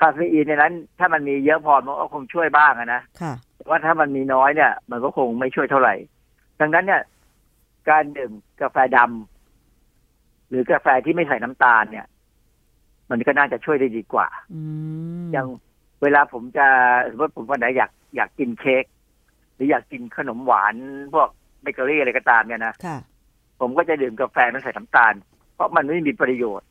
คาเฟอีนในนั้น ถ้ามันมีเยอะพอมันก็คงช่วยบ้างอะนะค่ะแต่ว่าถ้ามันมีน้อยเนี่ย มันก็คงไม่ช่วยเท่าไหร่ ดังนั้นเนี่ย การดื่มกาแฟดำหรือกาแฟที่ไม่ใส่น้ำตาลเนี่ย มันก็น่าจะช่วยได้ดีกว่าอย่างเวลาผมจะสมมติผมวันไหนอยากอยากกินเค้กหรืออยากกินขนมหวานพวกเบเกอรี่อะไรก็ตามเนี่ยนะค่ะ ผมก็จะดื่มกาแฟไม่ใส่น้ำตาล เพราะมันไม่มีประโยชน์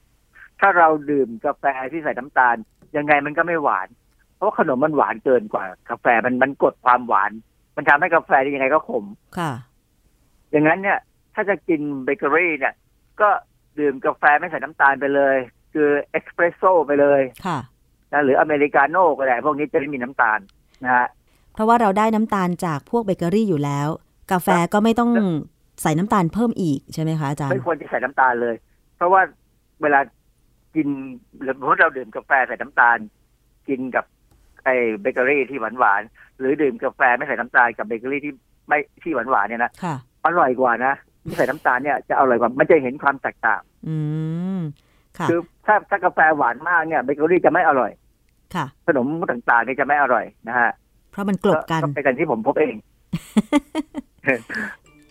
ถ้าเราดื่มกาแฟที่ใส่น้ำตาล ยังไงมันก็ไม่หวาน เพราะขนมมันหวานเกินกว่า กาแฟมันมันกดความหวาน มันทำให้กาแฟยังไงก็ขมค่ะ อย่างนั้นเนี่ย ถ้าจะกินเบเกอรี่เนี่ย ก็ดื่มกาแฟไม่ใส่น้ำตาลไปเลย คือเอ็กซ์เพรสโซ่ไปเลยค่ะนะหรืออเมริกาโน่ก็ได้พวกนี้จะไม่มีน้ำตาลนะฮะเพราะว่าเราได้น้ำตาลจากพวกเบเกอรี่อยู่แล้ว กาแฟก็ไม่ต้อง ใส่น้ำตาลเพิ่มอีกใช่ไหมคะอาจารย์ไม่ควรจะใส่น้ำตาลเลย เพราะว่าเวลากินหรือสมมติเราดื่มกาแฟใส่น้ำตาล กินกับไอ้เบเกอรี่ที่หวานหวานๆหรือดื่มกาแฟไม่ใส่น้ำตาลกับเบเกอรี่ที่ไม่ที่หวานหวานๆเนี่ยนะค่ะอร่อยกว่านะที่ใส่น้ำตาลเนี่ยจะอร่อยกว่ามันจะเห็นความแตกต่าง อืมค่ะคือถ้าถ้ากาแฟหวานมากเนี่ยเบเกอรี่จะไม่อร่อย ค่ะ ขนมต่างๆเนี่ยจะไม่อร่อยนะฮะเพราะมันกลบกันเป็นกันที่ผมพบเอง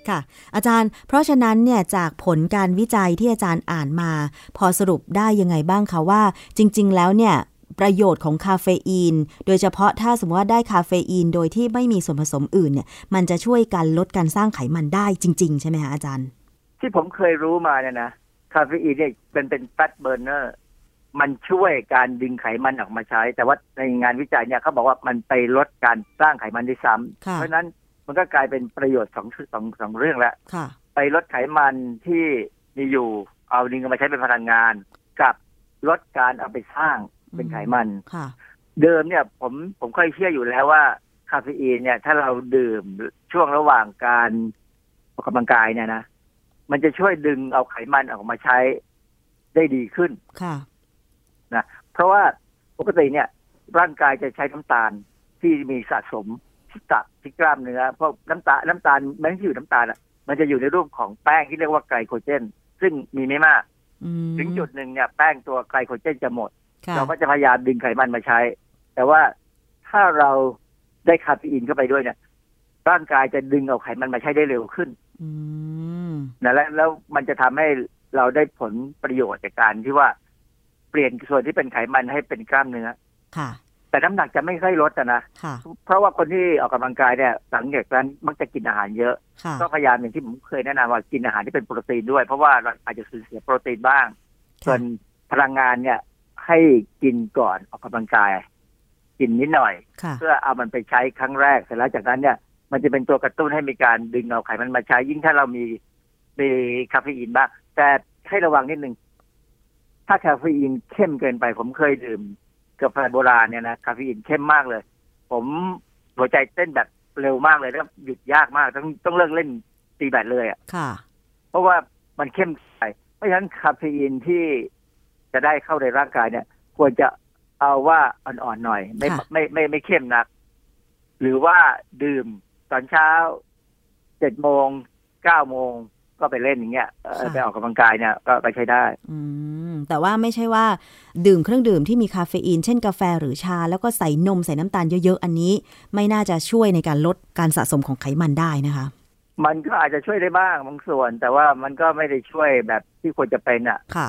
ค่ะ อาจารย์ เพราะฉะนั้นเนี่ยจากผลการวิจัยที่อาจารย์อ่านมา พอสรุปได้ยังไงบ้างคะว่า จริง ๆ แล้วเนี่ยประโยชน์ของคาเฟอีน โดยเฉพาะถ้าสมมติว่าได้คาเฟอีนโดยที่ไม่มีส่วนผสมอื่นเนี่ย มันจะช่วยกันลดการสร้างไขมันได้จริง ๆ ใช่ไหมคะอาจารย์ ที่ผมเคยรู้มาเนี่ยนะคาเฟอีนเนี่ยเป็นเป็น fat burnerมันช่วยการดึงไขมันออกมาใช้ แต่ว่าในงานวิจัยเนี่ยเขาบอกว่ามันไปลดการสร้างไขมันด้วยซ้ำค่ะเพราะฉะนั้น มันก็กลายเป็นประโยชน์สองสองสองเรื่องแล้วค่ะไปลดไขมันที่มีอยู่เอาดึงเอามาใช้เป็นพลังงาน กับลดการเอาไปสร้างเป็นไขมันค่ะเดิมเนี่ยผมผมเคยเชื่ออยู่แล้วว่าคาเฟอีนเนี่ย ถ้าเราดื่มช่วงระหว่างการออกกำลังกายเนี่ยนะมันจะช่วยดึงเอาไขมันออกมาใช้ได้ดีขึ้นค่ะนะเพราะว่าปกติเนี่ย ร่างกายจะใช้น้ำตาลที่มีสะสม ที่ตับที่กล้ามเนื้อเพราะน้ำตาลน้ำตาลมันที่อยู่น้ำตาลอะมันจะอยู่ในรูปของแป้งที่เรียกว่าไกลโคเจน ซึ่งมีไม่มากอืมถึงจุดหนึ่งเนี่ยแป้งตัวไกลโคเจนจะหมดค่ะเราก็จะพยายามดึงไขมันมาใช้ แต่ว่าถ้าเราได้คาเฟอีนเข้าไปด้วยเนี่ยร่างกายจะดึงเอาไขมันมาใช้ได้เร็วขึ้นอืมนะแล้วแล้วมันจะทำให้เราได้ผลประโยชน์จากการที่ว่าเปลี่ยนส่วนที่เป็นไขมันให้เป็นกล้ามเนื้อค่ะ แต่น้ำหนักจะไม่ค่อยลดอะนะค่ะเพราะว่าคนที่ออกกำลังกายเนี่ยหลังจากนั้นมักจะกินอาหารเยอะค่ะก็พยายามอย่างที่ผมเคยแนะนำว่ากินอาหารที่เป็นโปรตีนด้วย เพราะว่าเราอาจจะสูญเสียโปรตีนบ้าง ส่วนพลังงานเนี่ยให้กินก่อนออกกำลังกาย กินนิดหน่อยค่ะเพื่อเอามันไปใช้ครั้งแรกเสร็จแล้วจากนั้นเนี่ย มันจะเป็นตัวกระตุ้นให้มีการดึงเอาไขมันมาใช้ยิ่งถ้าเรามีมีคาเฟอีนบ้างแต่ให้ระวังนิดนึงถ้าคาเฟอีนเข้มเกินไปผมเคยดื่มกาแฟโบราณเนี่ยนะคาเฟอีนเข้มมากเลย ผมหัวใจเต้นแบบเร็วมากเลยแล้วหยุดยากมากต้องต้องเลิกเล่นตีแบตเลยอะค่ะ เพราะว่ามันเข้มไปเพราะฉะนั้นคาเฟอีนที่จะได้เข้าในร่างกายเนี่ย ควรจะเอาว่าอ่อนๆหน่อย ไม่ค่ะไม่ไม่ไม่เข้มนัก หรือว่าดื่มตอนเช้าเจ็ดโมงเก้าโมง ก็ไปเล่นอย่างเงี้ยเอ่อไปออกกำลังกายเนี่ยก็ไปใช้ได้อืมแต่ว่าไม่ใช่ว่า ดื่มเครื่องดื่มที่มีคาเฟอีน เช่นกาแฟหรือชา แล้วก็ใส่นมใส่น้ำตาลเยอะๆ อันนี้ ไม่น่าจะช่วยในการลดการสะสมของไขมันได้นะคะ มันก็อาจจะช่วยได้บ้างบางส่วน แต่ว่ามันก็ไม่ได้ช่วยแบบที่ควรจะเป็นอะค่ะ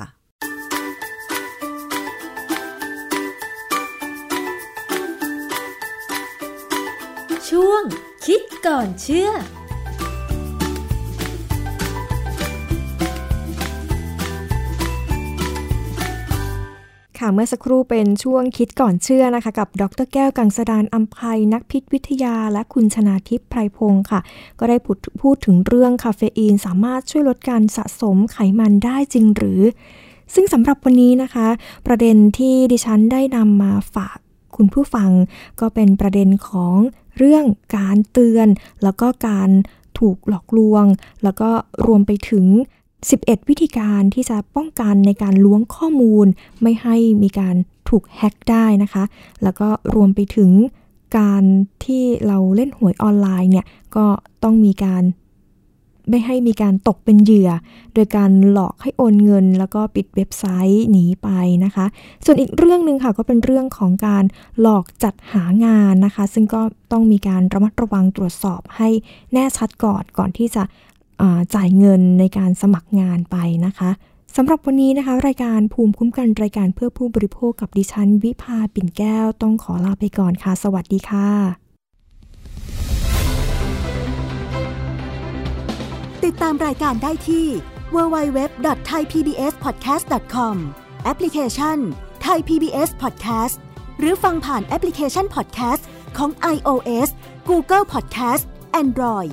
ช่วงคิดก่อนเชื่อ เมื่อสักครู่เป็นช่วงคิดก่อนเชื่อนะคะ กับดรแก้วกังสดานอัมภัยนักพิษวิทยา และคุณชนาทิพย์ไพรพงศ์ค่ะ ก็ได้พูดพูดถึงเรื่องคาเฟอีนสามารถช่วยลดการสะสมไขมันได้จริงหรือ ซึ่งสำหรับวันนี้นะคะ ประเด็นที่ดิฉันได้นำมาฝากคุณผู้ฟัง ก็เป็นประเด็นของเรื่องการเตือน แล้วก็การถูกหลอกลวง แล้วก็รวมไปถึง 11 วิธีการที่จะป้องกันในการล้วงข้อมูล ไม่ให้มีการถูกแฮ็กได้นะคะ แล้วก็รวมไปถึงการที่เราเล่นหวยออนไลน์เนี่ย ก็ต้องมีการไม่ให้มีการตกเป็นเหยื่อ โดยการหลอกให้โอนเงิน แล้วก็ปิดเว็บไซต์หนีไปนะคะ ส่วนอีกเรื่องหนึ่งค่ะก็เป็นเรื่องของการหลอกจัดหางานนะคะ ซึ่งก็ต้องมีการระมัดระวังตรวจสอบให้แน่ชัดก่อนก่อนที่จะ จ่ายเงินในการสมัครงานไปนะคะสำหรับวันนี้นะคะ รายการภูมิคุ้มกันรายการเพื่อผู้บริโภคกับดิฉัน วิภาปิ่นแก้วต้องขอลาไปก่อนค่ะ สวัสดีค่ะ ติดตามรายการได้ที่ www.thaipbspodcast.com แอปพลิเคชัน Thai PBS Podcast หรือฟังผ่านแอปพลิเคชัน Podcast ของ iOS Google Podcast Android